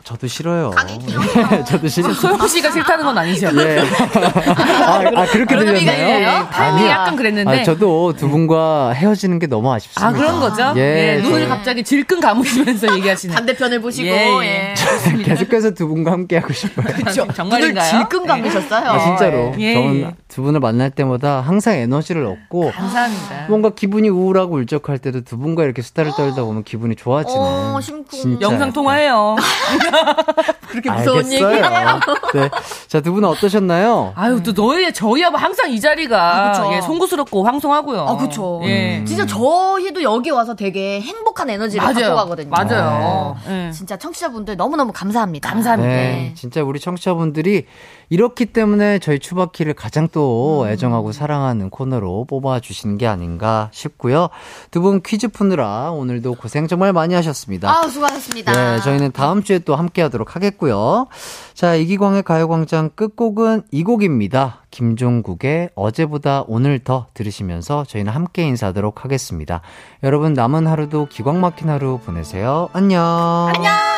저도 싫어요. 네, 저도 싫어요. 소영 씨가 싫다는 건 아니죠? 예. 아, 아, 그렇게 들렸나요? 타이밍이 약간 그랬는데. 아, 저도 두 분과 헤어지는 게 너무 아쉽습니다. 아, 그런 거죠? 예. 예, 눈을 저는 갑자기 질끈 감으시면서 얘기하시는. 반대편을 보시고, 예, 예. 계속해서 두 분과 함께 하고 싶어요. 그쵸. 정말인가요? 눈을 질끈 감으셨어요. 아, 진짜로. 예. 저는 두 분을 만날 때마다 항상 에너지를 얻고 감사합니다. 뭔가 기분이 우울하고 울적할 때도 두 분과 이렇게 수다를 떨다 보면 기분이 좋아지는. 어, 심쿵. 진짜 영상 통화해요. 그렇게 무서운 알겠어요. 얘기야. 네. 자, 두 분은 어떠셨나요? 아유, 또 너희, 저희하고 항상 이 자리가 아, 그쵸. 예, 송구스럽고 황송하고요. 아, 그쵸. 예. 진짜 저희도 여기 와서 되게 행복한 에너지를 맞아요. 갖고 가거든요. 맞아요. 예. 진짜 청취자분들 너무너무 감사합니다. 감사합니다. 네, 진짜 우리 청취자분들이 이렇기 때문에 저희 추바키를 가장 또 애정하고 사랑하는 코너로 뽑아주신 게 아닌가 싶고요. 두 분 퀴즈 푸느라 오늘도 고생 정말 많이 하셨습니다. 아, 수고하셨습니다. 네, 저희는 다음 주에 또 함께 하도록 하겠고요. 자, 이기광의 가요광장 끝곡은 이 곡입니다. 김종국의 어제보다 오늘 더 들으시면서 저희는 함께 인사하도록 하겠습니다. 여러분 남은 하루도 기광 막힌 하루 보내세요. 안녕. 안녕.